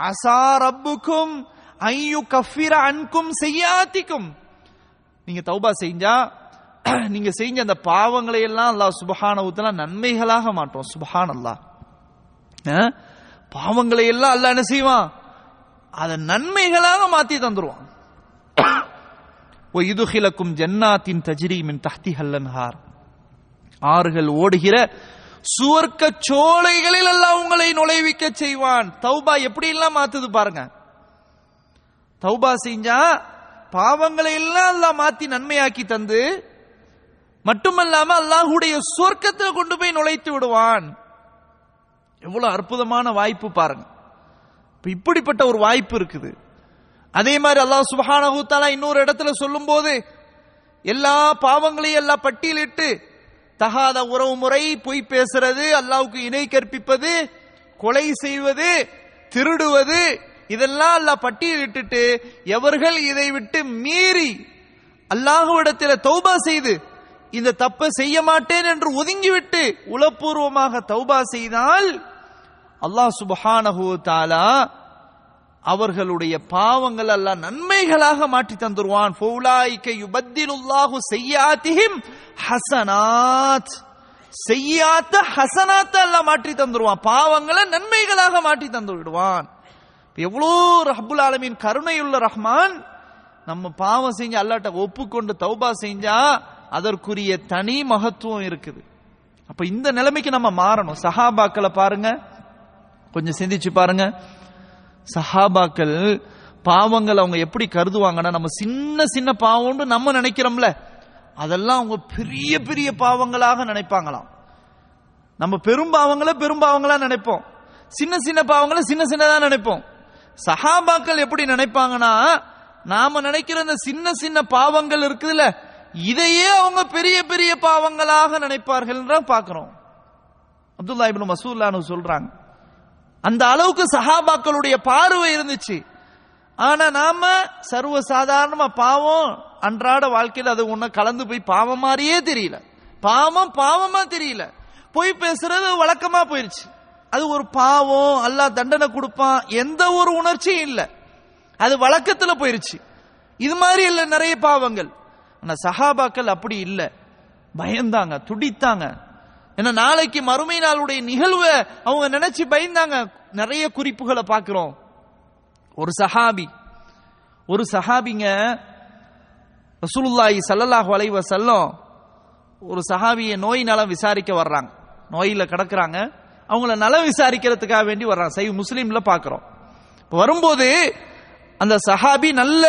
அசா ரப்புக்கும் ஐயு கஃபிர அன்கும் செய்யாத்திக்கும் நீங்க தௌபா செஞ்சா நீங்க செஞ்ச அந்த பாவங்களை எல்லாம் அல்லாஹ் சுபஹானஹு தஆலா நன்மைகளாக மாட்டோம் சுபஹான் அல்லாஹ் பாவங்களை எல்லாம் அல்லாஹ் என்ன செய்வான்? அதை நன்மைகளாக மாத்தி தந்துருவான். இதுகிலக்கும் ஜன்னாத்தின் தஜ்ரீமின் தஹ்தி ஹல்லன்ஹார் ஆறுகள் ஓடுகிற சுவர்க்க சோலைகளில் எல்லாம் உங்களை நுழைவிக்க செய்வான். தௌபா எப்படி எல்லாம் மாத்துது பாருங்க. தௌபா செஞ்சா பாவங்களை எல்லாம் எல்லாம் மாத்தி நன்மையாக்கி தந்து மட்டுமல்லாம அல்லாஹுடைய சொர்க்கத்தில் கொண்டு போய் நுழைத்து விடுவான். எவ்வளவு அற்புதமான வாய்ப்பு பாருங்க. இப்படிப்பட்ட ஒரு வாய்ப்பு இருக்குது. அதே மாதிரி அல்லாஹ் சுப்ஹானஹு இன்னொரு இடத்துல சொல்லும்போது எல்லா பாவங்களையும் எல்லாம் பட்டியலிட்டு தகாத உறவு முறை பொய் பேசுறது அல்லாவுக்கு இணை கற்பிப்பது கொலை செய்வது திருடுவது இதெல்லாம் அல்லாஹ் பட்டியலிட்டுட்டு எவர்கள் இதை விட்டு மீறி அல்லாஹுவிடத்தில் தௌபா செய்து இந்த தப்பை செய்ய மாட்டேன் என்று ஒதுங்கிவிட்டு உளப்பூர்வமாக தௌபா செய்தால் அல்லாஹ் சுப்ஹானஹு தாலா அவர்களுடைய பாவங்கள் அல்ல நன்மைகளாக மாற்றி தந்துருவான். ஹசனாத். செய்யாத்த ஹசனாத்த அல்ல மாற்றி தந்துருவான். பாவங்களை நன்மைகளாக மாற்றி தந்து விடுவான். எவ்வளோ ரஹ்புல் ஆலமின் கருணையுள்ள ரஹ்மான். நம்ம பாவம் செஞ்சு அல்லாட்ட ஒப்புக்கொண்டு தௌபா செஞ்சா அதற்குரிய தனி மகத்துவம் இருக்குது. அப்ப இந்த நிலைமைக்கு நம்ம மாறணும். சஹாபாக்களை பாருங்க. கொஞ்சம் சிந்திச்சு பாருங்க. சஹாபாக்கள் பாவங்கள் அவங்க எப்படி கருதுவாங்கன்னா நம்ம சின்ன சின்ன பாவம்னு நம்ம நினைக்கிறோம்ல. அதெல்லாம் அவங்க பெரிய பெரிய பாவங்களாக நினைப்பாங்களாம். நம்ம பெரும் பாவங்களை பெரும் பாவங்களா நினைப்போம். சின்ன சின்ன பாவங்களை சின்ன சின்னதா நினைப்போம். சஹாபாக்கள் எப்படி நினைப்பாங்கன்னா நாம நினைக்கிற அந்த சின்ன சின்ன பாவங்கள் இருக்குதுல்ல இதையே அவங்க பெரிய பெரிய பாவங்களாக நினைப்பார்கள் பார்க்கிறோம். அப்துல்லா இபின் மசூல்லானு சொல்றாங்க. அந்த அளவுக்கு சஹாபாக்களுடைய பார்வை இருந்துச்சு. ஆனா நாம சர்வ சாதாரணமா பாவம் அன்றாட வாழ்க்கையில் அது ஒண்ணு கலந்து போய் பாவம் மாதிரியே தெரியல. பாவம் பாவமா தெரியல. போய் பேசுறது வழக்கமா போயிருச்சு. அது ஒரு பாவம் அல்லாஹ் தண்டனை கொடுப்பான் எந்த ஒரு உணர்ச்சியும் இல்லை. அது வழக்கத்துல போயிருச்சு. இது மாதிரி இல்லை நிறைய பாவங்கள். ஆனா சஹாபாக்கள் அப்படி இல்லை. பயந்தாங்க துடித்தாங்க. ஏன்னா நாளைக்கு மறுமை நாளுடைய நிகழ்வை அவங்க நினைச்சு பயந்தாங்க. நிறைய குறிப்புகளை பார்க்கிறோம். ஒரு சஹாபி ஒரு சஹாபிங்க ரசூலுல்லாஹி சல்லல்லாஹு அலைஹி வஸல்லம் ஒரு சஹாபியை நோய் நலம் விசாரிக்க வர்றாங்க. நோயில கிடக்குறாங்க. அவங்கள நலம் விசாரிக்கிறதுக்காக வேண்டி வர்றாங்க. சை முஸ்லீம்ல பார்க்கிறோம். வரும்போது அந்த சஹாபி நல்ல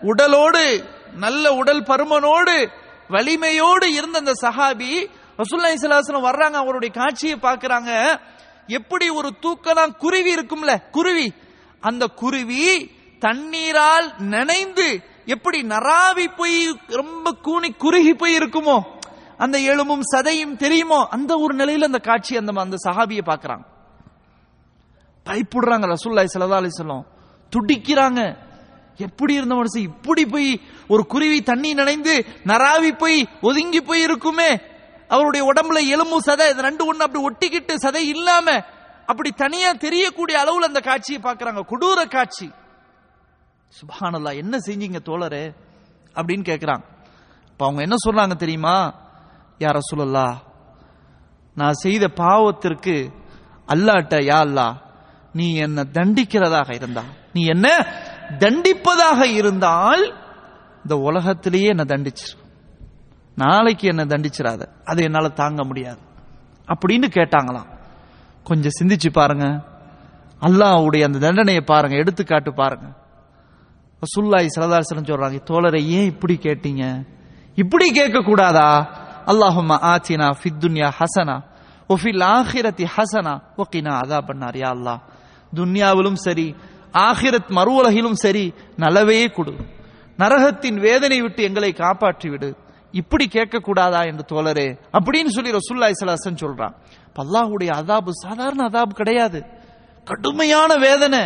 உடலோடு நல்ல உடல் பருமனோடு வலிமையோடு இருந்த அந்த சஹாபி ரசூலுல்லாஹி ஸல்லல்லாஹு வர்றாங்க அவருடைய காட்சியை பார்க்கறாங்க. எப்படி ஒரு தூக்கலாம் குருவி இருக்கும்ல குருவி. அந்த குருவி தண்ணீரால் நனைந்து எப்படி நராவி போய் ரொம்ப கூனி குறுகி போய் இருக்குமோ அந்த எலும்பும் சதையும் தெரியுமோ அந்த ஒரு நிலையில அந்த காட்சி அந்த அந்த சஹாபியை பார்க்கறாங்க. பயப்படுறாங்க ரசூல்லாய் சல்லா அலிஸ்லாம் துடிக்கிறாங்க. எப்படி இருந்த மனசு இப்படி போய் ஒரு குருவி தண்ணி நனைந்து நராவி போய் ஒதுங்கி போய் இருக்குமே அவருடைய உடம்புல எலும்பு சதை இது ரெண்டு ஒண்ணு அப்படி ஒட்டிக்கிட்டு சதை இல்லாம அப்படி தனியா தெரியக்கூடிய அளவுல அந்த காட்சியை பாக்குறாங்க கொடூர காட்சி. சுபானல்லா என்ன செஞ்சீங்க தோழரு? அப்படின்னு கேக்குறாங்க இப்ப அவங்க என்ன சொல்றாங்க தெரியுமா? யார சொல்லலா நான் செய்த பாவத்திற்கு அல்லாட்ட யா அல்லா நீ என்ன தண்டிக்கிறதாக இருந்தா. நீ என்ன? தண்டிப்பதாக இருந்தால் இந்த உலகத்திலேயே என்ன தண்டிச்சிரு நாளைக்கு என்ன தண்டிச்சிடாத அது என்னால் தாங்க முடியாது. அப்படின்னு கேட்டாங்களாம். கொஞ்சம் சிந்திச்சு பாருங்க. அல்லாஹ்வுடைய அந்த தண்டனையை பாருங்க. எடுத்துக்காட்டு பாருங்க. ரசூலுல்லாஹி சரதாசனம் சொல்றாங்க தோழரை ஏன் இப்படி கேட்டீங்க? இப்படி கேட்க கூடாதா அல்லாஹும்ம ஆச்சினா ஃபித்துன்யா ஹசனா ஒஃபில் ஆஹிரத்தி ஹசனா ஓகேனா அதா பண்ணார் யா அல்லாஹ் துன்யாவிலும் சரி ஆகிரத் மறு உலகிலும் சரி நல்லவே கொடு. நரகத்தின் வேதனை விட்டு எங்களை காப்பாற்றி விடு இப்படி கேட்கக்கூடாதா என்று தோழரே அப்படின்னு சொல்லி ரசூல்லாய் சலாசன் சொல்றான். பல்லாஹுடைய அதாபு சாதாரண அதாபு கிடையாது. கடுமையான வேதனை.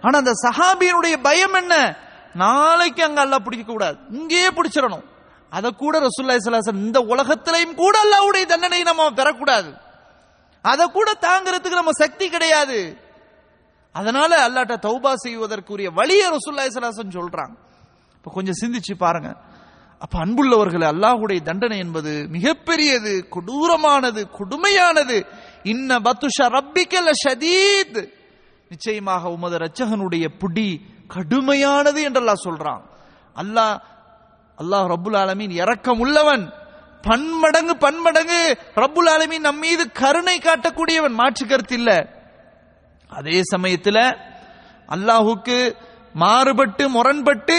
ஆனா அந்த சஹாபியனுடைய பயம் என்ன? நாளைக்கு அங்க அல்ல பிடிக்க கூடாது. இங்கேயே பிடிச்சிடணும். அதை கூட ரசூல்லாய் சலாசன் இந்த உலகத்திலையும் கூட அல்லாவுடைய தண்டனை நம்ம பெறக்கூடாது. அதை கூட தாங்கிறதுக்கு நம்ம சக்தி கிடையாது. அதனால அல்லாட்ட தௌபா செய்வதற்குரிய வழியை ரசூல்லாய் சலாசன் சொல்றாங்க. இப்ப கொஞ்சம் சிந்திச்சு பாருங்க. அப்ப அன்புள்ளவர்கள் அல்லாஹுடைய தண்டனை என்பது மிகப்பெரியது கொடூரமானது கொடுமையானது. இன்ன பத்துஷ ரப்பிக்கல ஷதீத். நிச்சயமாக உமது ரச்சகனுடைய புடி கடுமையானது என்றெல்லாம் சொல்றான். அல்லாஹ் அல்லாஹ் ரபுல் ஆலமீன் இறக்கம் உள்ளவன் பன்மடங்கு பன்மடங்கு ரப்புல் ஆலமீன் நம் மீது கருணை காட்டக்கூடியவன். மாற்று கருத்து இல்லை. அதே சமயத்தில் அல்லாஹுக்கு மாறுபட்டு முரண்பட்டு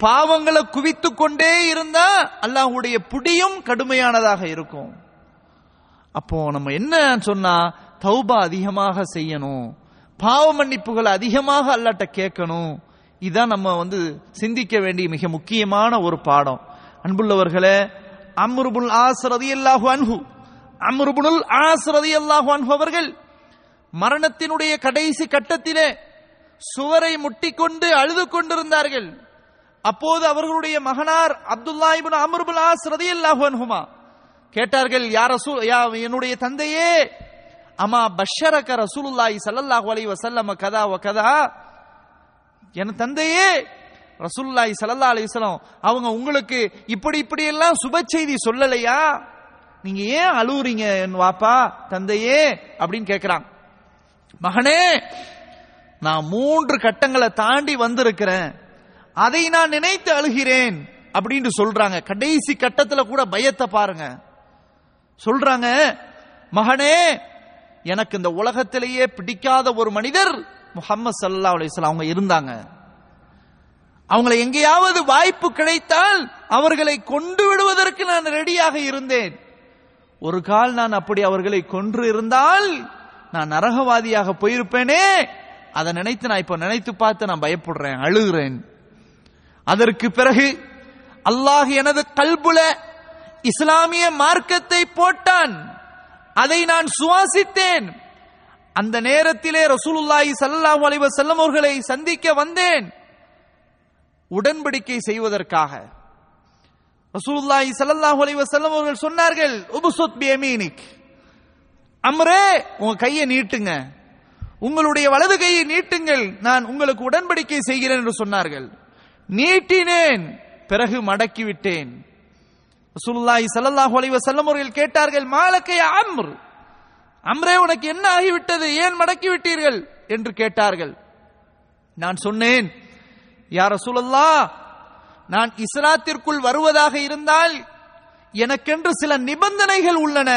பாவங்களை குவித்து கொண்டே இருந்தா அல்லாஹ்வுடைய புடியும் கடுமையானதாக இருக்கும். அப்போ நம்ம என்ன சொன்னா தௌபா அதிகமாக செய்யணும் பாவ மன்னிப்புகளை அதிகமாக அல்லாட்ட கேட்கணும் இதான் நம்ம வந்து சிந்திக்க வேண்டிய மிக முக்கியமான ஒரு பாடம். அன்புள்ளவர்களே அம்ருபுல் ஆஸ் ரதியல்லாஹு அன்ஹு அம்ருபுல் ஆஸ் ரதியல்லாஹு அன்ஹு அவர்கள் மரணத்தினுடைய கடைசி கட்டத்திலே சுவரை முட்டிக்கொண்டு அழுது கொண்டிருந்தார்கள் அப்போது அவர்களுடைய மகனார் அப்துல்லா இப்னு அம்ர் ஆஸ் கேட்டார்கள் யார் ரசூல் யா என்னுடைய தந்தையே அம்மா பஷரக ரசூலுல்லாஹி சல்லல்லாஹு அலைஹி வஸல்லம் கதா வ கதா என் தந்தையே ரசூலுல்லாஹி சல்லல்லாஹு அலைஹி வஸல்லம் அவங்க உங்களுக்கு இப்படி இப்படி எல்லாம் சுப செய்தி சொல்லலையா? நீங்க ஏன் அழுவுறீங்க என் வாப்பா தந்தையே அப்படின்னு கேட்கிறான் மகனே நான் மூன்று கட்டங்களை தாண்டி வந்திருக்கிறேன். அதை நான் நினைத்து அழுகிறேன் அப்படின்னு சொல்றாங்க. கடைசி கட்டத்துல கூட பயத்தை பாருங்க. சொல்றாங்க மகனே எனக்கு இந்த உலகத்திலேயே பிடிக்காத ஒரு மனிதர் முகமது சல்லா அலிஸ்லாம் அவங்க இருந்தாங்க. அவங்களை எங்கேயாவது வாய்ப்பு கிடைத்தால் அவர்களை கொண்டு விடுவதற்கு நான் ரெடியாக இருந்தேன். ஒரு கால் நான் அப்படி அவர்களை கொன்று இருந்தால் நான் நரகவாதியாக போயிருப்பேனே. அதை நினைத்து நான் இப்ப நினைத்து பார்த்து நான் பயப்படுறேன் அழுகிறேன். அதற்கு பிறகு அல்லாஹ் எனது கல்புல இஸ்லாமிய மார்க்கத்தை போட்டான். அதை நான் சுவாசித்தேன். அந்த நேரத்திலே ரசூலுல்லாஹி சல்லாஹ் அலைவ வஸல்லம் அவர்களை சந்திக்க வந்தேன். உடன்படிக்கை செய்வதற்காக. ரசூலுல்லாஹி சல்லாஹ் அலைவ வஸல்லம் அவர்கள் சொன்னார்கள் உபுசுத் பியமீனிக் அம்ரே உங்க கையை நீட்டுங்க. உங்களுடைய வலது கையை நீட்டுங்கள். நான் உங்களுக்கு உடன்படிக்கை செய்கிறேன் என்று சொன்னார்கள். நீட்டினேன் பிறகு மடக்கிவிட்டேன். சுல்லாய் ரசூலுல்லாஹி ஸல்லல்லாஹு செல்லமுறையில் கேட்டார்கள் மாலக்கைய அம்ர்? அம்ரே உனக்கு என்ன ஆகிவிட்டது? ஏன் மடக்கி விட்டீர்கள் என்று கேட்டார்கள். நான் சொன்னேன் யார சுழல்லா நான் இஸ்லாத்திற்குள் வருவதாக இருந்தால் எனக்கென்று சில நிபந்தனைகள் உள்ளன.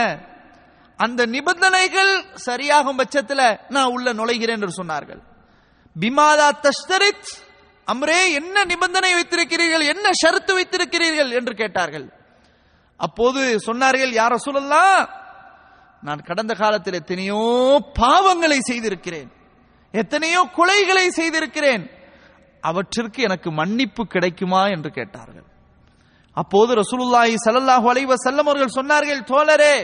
அந்த நிபந்தனைகள் சரியாகும் பட்சத்தில் நான் உள்ள நுழைகிறேன் என்று சொன்னார்கள். பிமாதா தஷ்தரித் அம்ரே என்ன நிபந்தனை வைத்திருக்கிறீர்கள்? என்ன ஷரத்து வைத்திருக்கிறீர்கள்? என்று கேட்டார்கள். அப்போது சொன்னார்கள் யார சொல்லலாம் நான் கடந்த காலத்தில் எத்தனையோ பாவங்களை செய்திருக்கிறேன். எத்தனையோ கொலைகளை செய்திருக்கிறேன். அவற்றிற்கு எனக்கு மன்னிப்பு கிடைக்குமா? என்று கேட்டார்கள். அப்போது ரசூலுல்லாஹி ஸல்லல்லாஹு அலைவ செல்லம் அவர்கள் சொன்னார்கள் தோழரே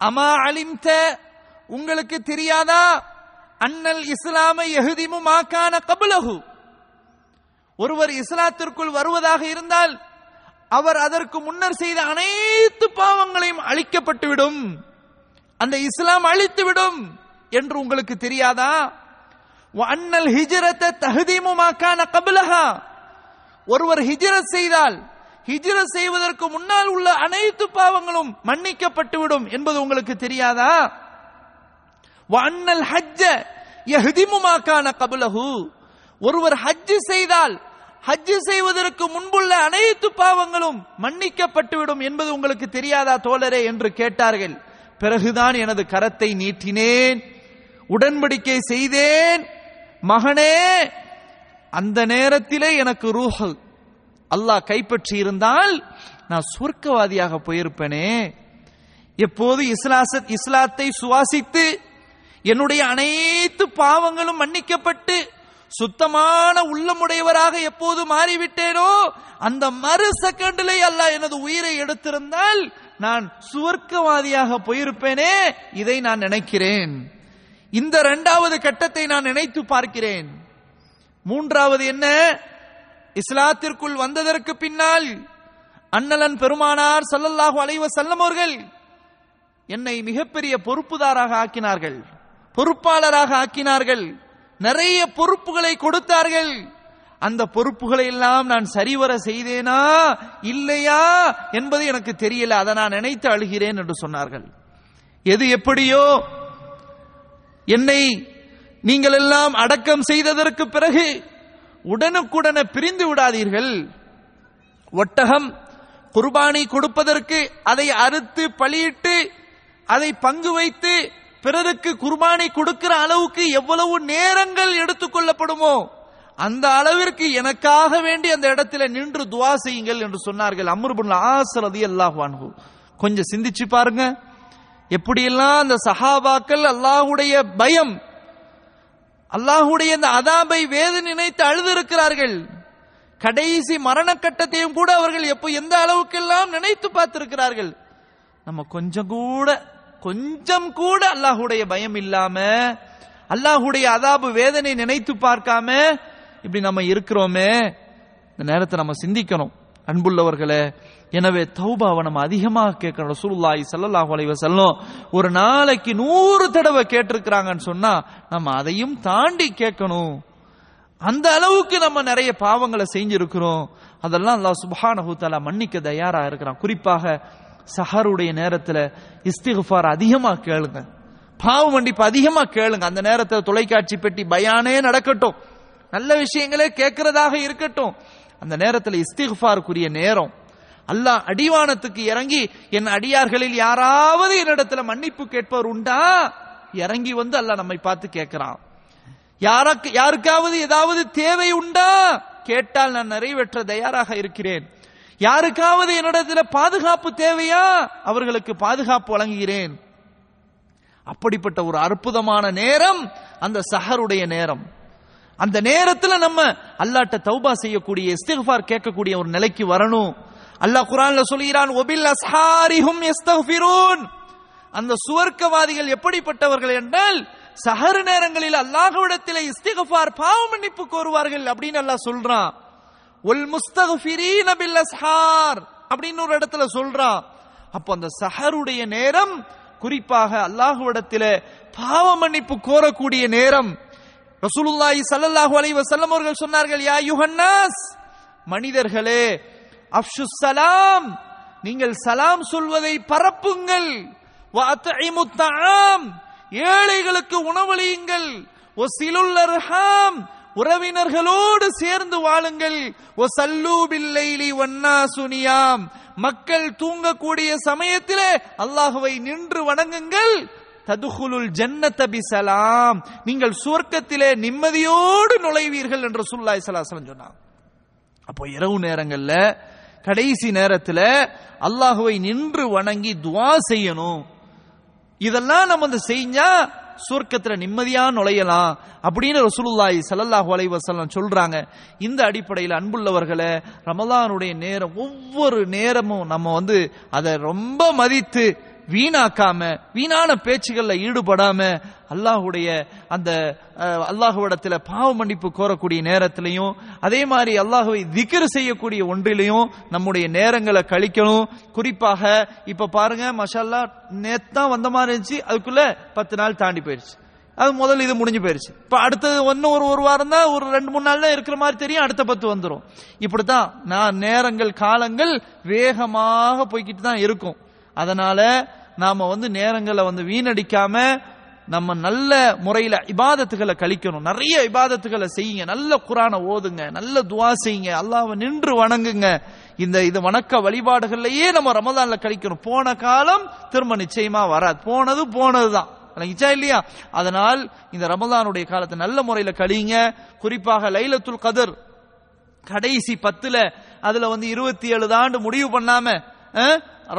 அமா அலிம்த உங்களுக்கு தெரியாதா? அன்னல் இஸ்லாமை யஹ்திமு மாகான கபுலகு ஒருவர் இஸ்லாத்திற்குள் வருவதாக இருந்தால் அவர் அதற்கு முன்னர் செய்த அனைத்து பாவங்களையும் அழிக்கப்பட்டுவிடும். அந்த இஸ்லாம் அழித்துவிடும் என்று உங்களுக்கு தெரியாதா? அன்னல் ஹிஜரத்தை தகுதிமுமாக்கான கபுலகா ஒருவர் ஹிஜரத் செய்தால் ஹிஜரத் செய்வதற்கு முன்னால் உள்ள அனைத்து பாவங்களும் மன்னிக்கப்பட்டுவிடும் என்பது உங்களுக்கு தெரியாதா? வண்ணல் ஹஜ்ஜ யஹ்திமு கபுலஹு. ஒருவர் ஹஜ்ஜு செய்தால் ஹஜ்ஜு செய்வதற்கு முன்புள்ள அனைத்து பாவங்களும் மன்னிக்கப்பட்டுவிடும் என்பது உங்களுக்கு தெரியாதா தோழரே என்று கேட்டார்கள். பிறகுதான் எனது கரத்தை நீட்டினேன் உடன்படிக்கை செய்தேன். மகனே அந்த நேரத்திலே எனக்கு ரூஹல் அல்லாஹ் கைப்பற்றி இருந்தால் நான் சொர்க்கவாதியாக போயிருப்பேனே. எப்போது இஸ்லாசத் இஸ்லாத்தை சுவாசித்து என்னுடைய அனைத்து பாவங்களும் மன்னிக்கப்பட்டு சுத்தமான உள்ளமுடையவராக எப்போது மாறிவிட்டேனோ அந்த மறு செகண்டிலே அல்லாஹ் எனது உயிரை எடுத்திருந்தால் நான் சுவர்க்கவாதியாக போயிருப்பேனே இதை நான் நினைக்கிறேன். இந்த இரண்டாவது கட்டத்தை நான் நினைத்து பார்க்கிறேன். மூன்றாவது என்ன? இஸ்லாத்திற்குள் வந்ததற்கு பின்னால் அண்ணலன் பெருமானார் சல்லல்லாஹு அலைவ செல்லம் அவர்கள் என்னை மிகப்பெரிய பொறுப்புதாராக ஆக்கினார்கள் பொறுப்பாளராக ஆக்கினார்கள் நிறைய பொறுப்புகளை கொடுத்தார்கள். அந்த பொறுப்புகளை எல்லாம் நான் சரிவர செய்தேனா இல்லையா என்பது எனக்கு தெரியல அதை நான் நினைத்து அழுகிறேன் என்று சொன்னார்கள். எது எப்படியோ என்னை நீங்கள் எல்லாம் அடக்கம் செய்ததற்கு பிறகு உடனுக்குடன பிரிந்து விடாதீர்கள். ஒட்டகம் குர்பானி கொடுப்பதற்கு அதை அறுத்து பலியிட்டு அதை பங்கு வைத்து பிறருக்கு குர்பானி கொடுக்கிற அளவுக்கு எவ்வளவு நேரங்கள் எடுத்துக்கொள்ளப்படுமோ அந்த அளவிற்கு எனக்காக வேண்டி அந்த இடத்துல நின்று துவா செய்யுங்கள் என்று சொன்னார்கள் அம்ருபுல் ஆசரதி அல்லாஹ் கொஞ்சம் சிந்திச்சு பாருங்க. எப்படியெல்லாம் அந்த சஹாபாக்கள் அல்லாஹுடைய பயம் அல்லாஹுடைய இந்த அதாபை வேது நினைத்து அழுதிருக்கிறார்கள். கடைசி மரண கட்டத்தையும் கூட அவர்கள் எப்போ எந்த அளவுக்கெல்லாம் நினைத்து பார்த்திருக்கிறார்கள். நம்ம கொஞ்சம் கூட கொஞ்சம் கூட அல்லாஹுடைய பயம் இல்லாம அல்லாஹுடைய அதாபு வேதனை நினைத்து பார்க்காம இப்படி நம்ம இருக்கிறோமே. இந்த நேரத்தை நம்ம சிந்திக்கணும். அன்புள்ளவர்களே எனவே தௌபாவை நம்ம அதிகமாக கேட்கணும் ரசூலுல்லாஹி ஸல்லல்லாஹு அலைஹி செல்லும் ஒரு நாளைக்கு நூறு தடவை கேட்டிருக்கிறாங்கன்னு சொன்னா நம்ம அதையும் தாண்டி கேட்கணும். அந்த அளவுக்கு நம்ம நிறைய பாவங்களை செஞ்சிருக்கிறோம். அதெல்லாம் அல்லாஹ் சுப்ஹானஹு மன்னிக்க தயாரா இருக்கிறான். குறிப்பாக சஹருடைய நேரத்துல இஸ்திகுஃபார் அதிகமா கேளுங்க. பாவம் மன்னிப்பு அதிகமா கேளுங்க. அந்த நேரத்தில் தொலைக்காட்சி பெட்டி பயானே நடக்கட்டும். நல்ல விஷயங்களே கேட்கிறதாக இருக்கட்டும். அந்த நேரத்தில் இஸ்திகுஃபாருக்குரிய நேரம். அல்லாஹ் அடிவானத்துக்கு இறங்கி என் அடியார்களில் யாராவது என்னிடத்துல மன்னிப்பு கேட்பவர் உண்டா? இறங்கி வந்து அல்லாஹ் நம்மை பார்த்து கேட்கிறான். யாருக்கு யாருக்காவது ஏதாவது தேவை உண்டா? கேட்டால் நான் நிறைவேற்ற தயாராக இருக்கிறேன். யாருக்காவது என்னிடத்துல பாதுகாப்பு தேவையா? அவர்களுக்கு பாதுகாப்பு வழங்குகிறேன். அப்படிப்பட்ட ஒரு அற்புதமான நேரம் அந்த சஹருடைய நேரம். அந்த நேரத்துல நம்ம அல்லாட்ட தௌபா செய்யக்கூடிய இஸ்திஃபார் கேட்கக்கூடிய ஒரு நிலைக்கு வரணும். அல்லாஹ் குரான்ல சொல்கிறான் ஒபில் அஸ்ஹாரிஹும் யஸ்தக்ஃபிரூன் அந்த சுவர்க்கவாதிகள் எப்படிப்பட்டவர்கள் என்றால் சஹர் நேரங்களில் அல்லாஹ்விடத்தில் இஸ்திகஃபார் பாவ மன்னிப்பு கோருவார்கள் அப்படின்னு அல்லாஹ் சொல்றான். ஒல் முஸ்தக்ஃபிரீன பில் அஸ்ஹார் அப்படின்னு ஒரு இடத்துல சொல்றான். அப்போ அந்த சஹருடைய நேரம் குறிப்பாக அல்லாஹ்விடத்திலே பாவ மன்னிப்பு கோரக்கூடிய நேரம். ரசூலுல்லாஹி ஸல்லல்லாஹு அலைஹி வஸல்லம் அவர்கள் சொன்னார்கள் யா யுஹன்னாஸ் மனிதர்களே அப்ஷு சலாம். நீங்கள் சலாம் சொல்வதை பரப்புங்கள். ஏழைகளுக்கு உணவளியுங்கள். ஒசிலுல் அர்ஹாம். உறவினர்களோடு சேர்ந்து வாழுங்கள். ஒ சல்லூபில்லைலி ஒன்னா சுனியாம் மக்கள் தூங்கக்கூடிய சமயத்திலே அல்லாஹுவை நின்று வணங்குங்கள். ததுகுலுல் ஜன்னத்தபி சலாம். நீங்கள் சுவர்க்கத்திலே நிம்மதியோடு நுழைவீர்கள் என்று சுல்லாய் சலாசலம் சொன்னான். அப்போ இரவு நேரங்களில் கடைசி நேரத்துல அல்லாஹுவை நின்று வணங்கி துவா செய்யணும். இதெல்லாம் நம்ம வந்து செஞ்சா சுர்க்கத்தில் நிம்மதியா நுழையலாம் அப்படின்னு ரசூலுல்லாய் ஸல்லல்லாஹு அலை வசல்லாம் சொல்றாங்க. இந்த அடிப்படையில் அன்புள்ளவர்களை ரமலானுடைய நேரம் ஒவ்வொரு நேரமும் நம்ம வந்து அதை ரொம்ப மதித்து வீணாக்காம வீணான பேச்சுகள்ல ஈடுபடாம அல்லாஹுடைய அந்த அஹ், அல்லாஹுவிடத்துல பாவ மன்னிப்பு கோரக்கூடிய நேரத்திலையும் அதே மாதிரி அல்லாஹுவை திக்ர் செய்யக்கூடிய ஒன்றிலையும் நம்முடைய நேரங்களை கழிக்கணும். குறிப்பாக இப்ப பாருங்க மஷால்லா நேத்தான் வந்த மாதிரி இருந்துச்சு அதுக்குள்ள பத்து நாள் தாண்டி போயிருச்சு. அது முதல்ல இது முடிஞ்சு போயிருச்சு. இப்ப அடுத்தது ஒன்னு ஒரு ஒரு வாரம் தான் ஒரு ரெண்டு மூணு நாள் தான் இருக்கிற மாதிரி தெரியும் அடுத்த பத்து வந்துரும். இப்படித்தான் நான் நேரங்கள் காலங்கள் வேகமாக போய்கிட்டு தான் இருக்கும். அதனால நாம வந்து நேரங்களை வந்து வீணடிக்காம நம்ம நல்ல முறையில இபாதத்துகளை கழிக்கணும். நிறைய இபாதத்துகளை செய்யுங்க. நல்ல குரானை ஓதுங்க. நல்ல துவா செய்யுங்க. அல்லாவை நின்று வணங்குங்க. இந்த இது வணக்க வழிபாடுகள்லயே நம்ம ரமதான்ல கழிக்கணும். போன காலம் திரும்ப நிச்சயமா வராது. போனது போனதுதான். இல்லையா? அதனால் இந்த ரமதானுடைய காலத்தை நல்ல முறையில கழியுங்க குறிப்பாக லைலத்துல் கதர் கடைசி பத்துல அதுல வந்து இருபத்தி ஏழு ஆண்டு முடிவு பண்ணாம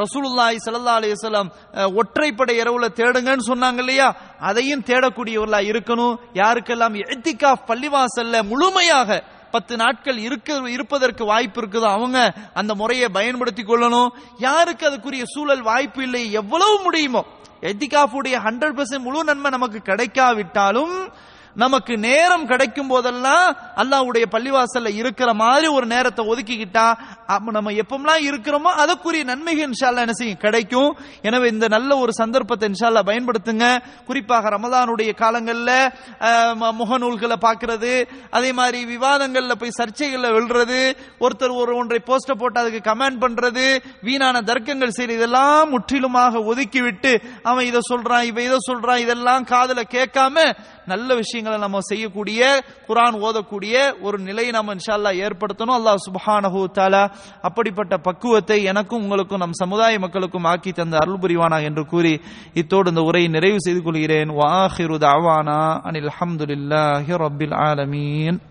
ரசூலுல்லாய் சல்லா ஸல்லல்லாஹு ஒற்றைப்படை இரவுல தேடுங்கன்னு சொன்னாங்க இல்லையா? அதையும் தேடக்கூடியவர்களா இருக்கணும். யாருக்கெல்லாம் எத்திகா பள்ளிவாசல்ல முழுமையாக பத்து நாட்கள் இருக்க இருப்பதற்கு வாய்ப்பு இருக்குதோ அவங்க அந்த முறையை பயன்படுத்தி கொள்ளணும். யாருக்கு அதுக்குரிய சூழல் வாய்ப்பு இல்லை? எவ்வளவு முடியுமோ? எத்திகாஃபுடைய ஹண்ட்ரட் பெர்சன்ட் முழு நன்மை நமக்கு கிடைக்காவிட்டாலும் நமக்கு நேரம் கிடைக்கும் போதெல்லாம் அல்லாவுடைய பள்ளிவாசல்ல இருக்கிற மாதிரி ஒரு நேரத்தை ஒதுக்கிக்கிட்டா நம்ம எப்பமெல்லாம் இருக்கிறோமோ அதற்குரிய நன்மைகள் இன்ஷால்லா என்ன செய்யும்? கிடைக்கும். எனவே இந்த நல்ல ஒரு சந்தர்ப்பத்தை இன்ஷால்லா பயன்படுத்துங்க. குறிப்பாக ரமதானுடைய காலங்களில் ம- முகநூல்களை பார்க்கறது. அதே மாதிரி விவாதங்களில் போய் சர்ச்சைகளில் வெல்றது. ஒருத்தர் ஒரு ஒன்றை போஸ்ட போட்டு அதுக்கு கமெண்ட் பண்றது. வீணான தர்க்கங்கள் செய்யறது இதெல்லாம் முற்றிலுமாக ஒதுக்கிவிட்டு அவன் இதை சொல்றான் இவன் இதை சொல்றான் இதெல்லாம் காதல கேட்காம நல்ல விஷயங்களை நம்ம செய்யக்கூடிய குரான் ஓதக்கூடிய ஒரு நிலையை நம்ம இன்ஷா அல்லாஹ் ஏற்படுத்தணும். அல்லாஹ் சுபஹானஹூ தாலா அப்படிப்பட்ட பக்குவத்தை எனக்கும் உங்களுக்கும் நம் சமுதாய மக்களுக்கும் ஆக்கி தந்த அருள் புரிவானா என்று கூறி இத்தோடு இந்த உரையை நிறைவு செய்து கொள்கிறேன். வாஹிரு தஅவானா அனில் அஹமதுல்லாஹி ரபில் ஆலமீன்.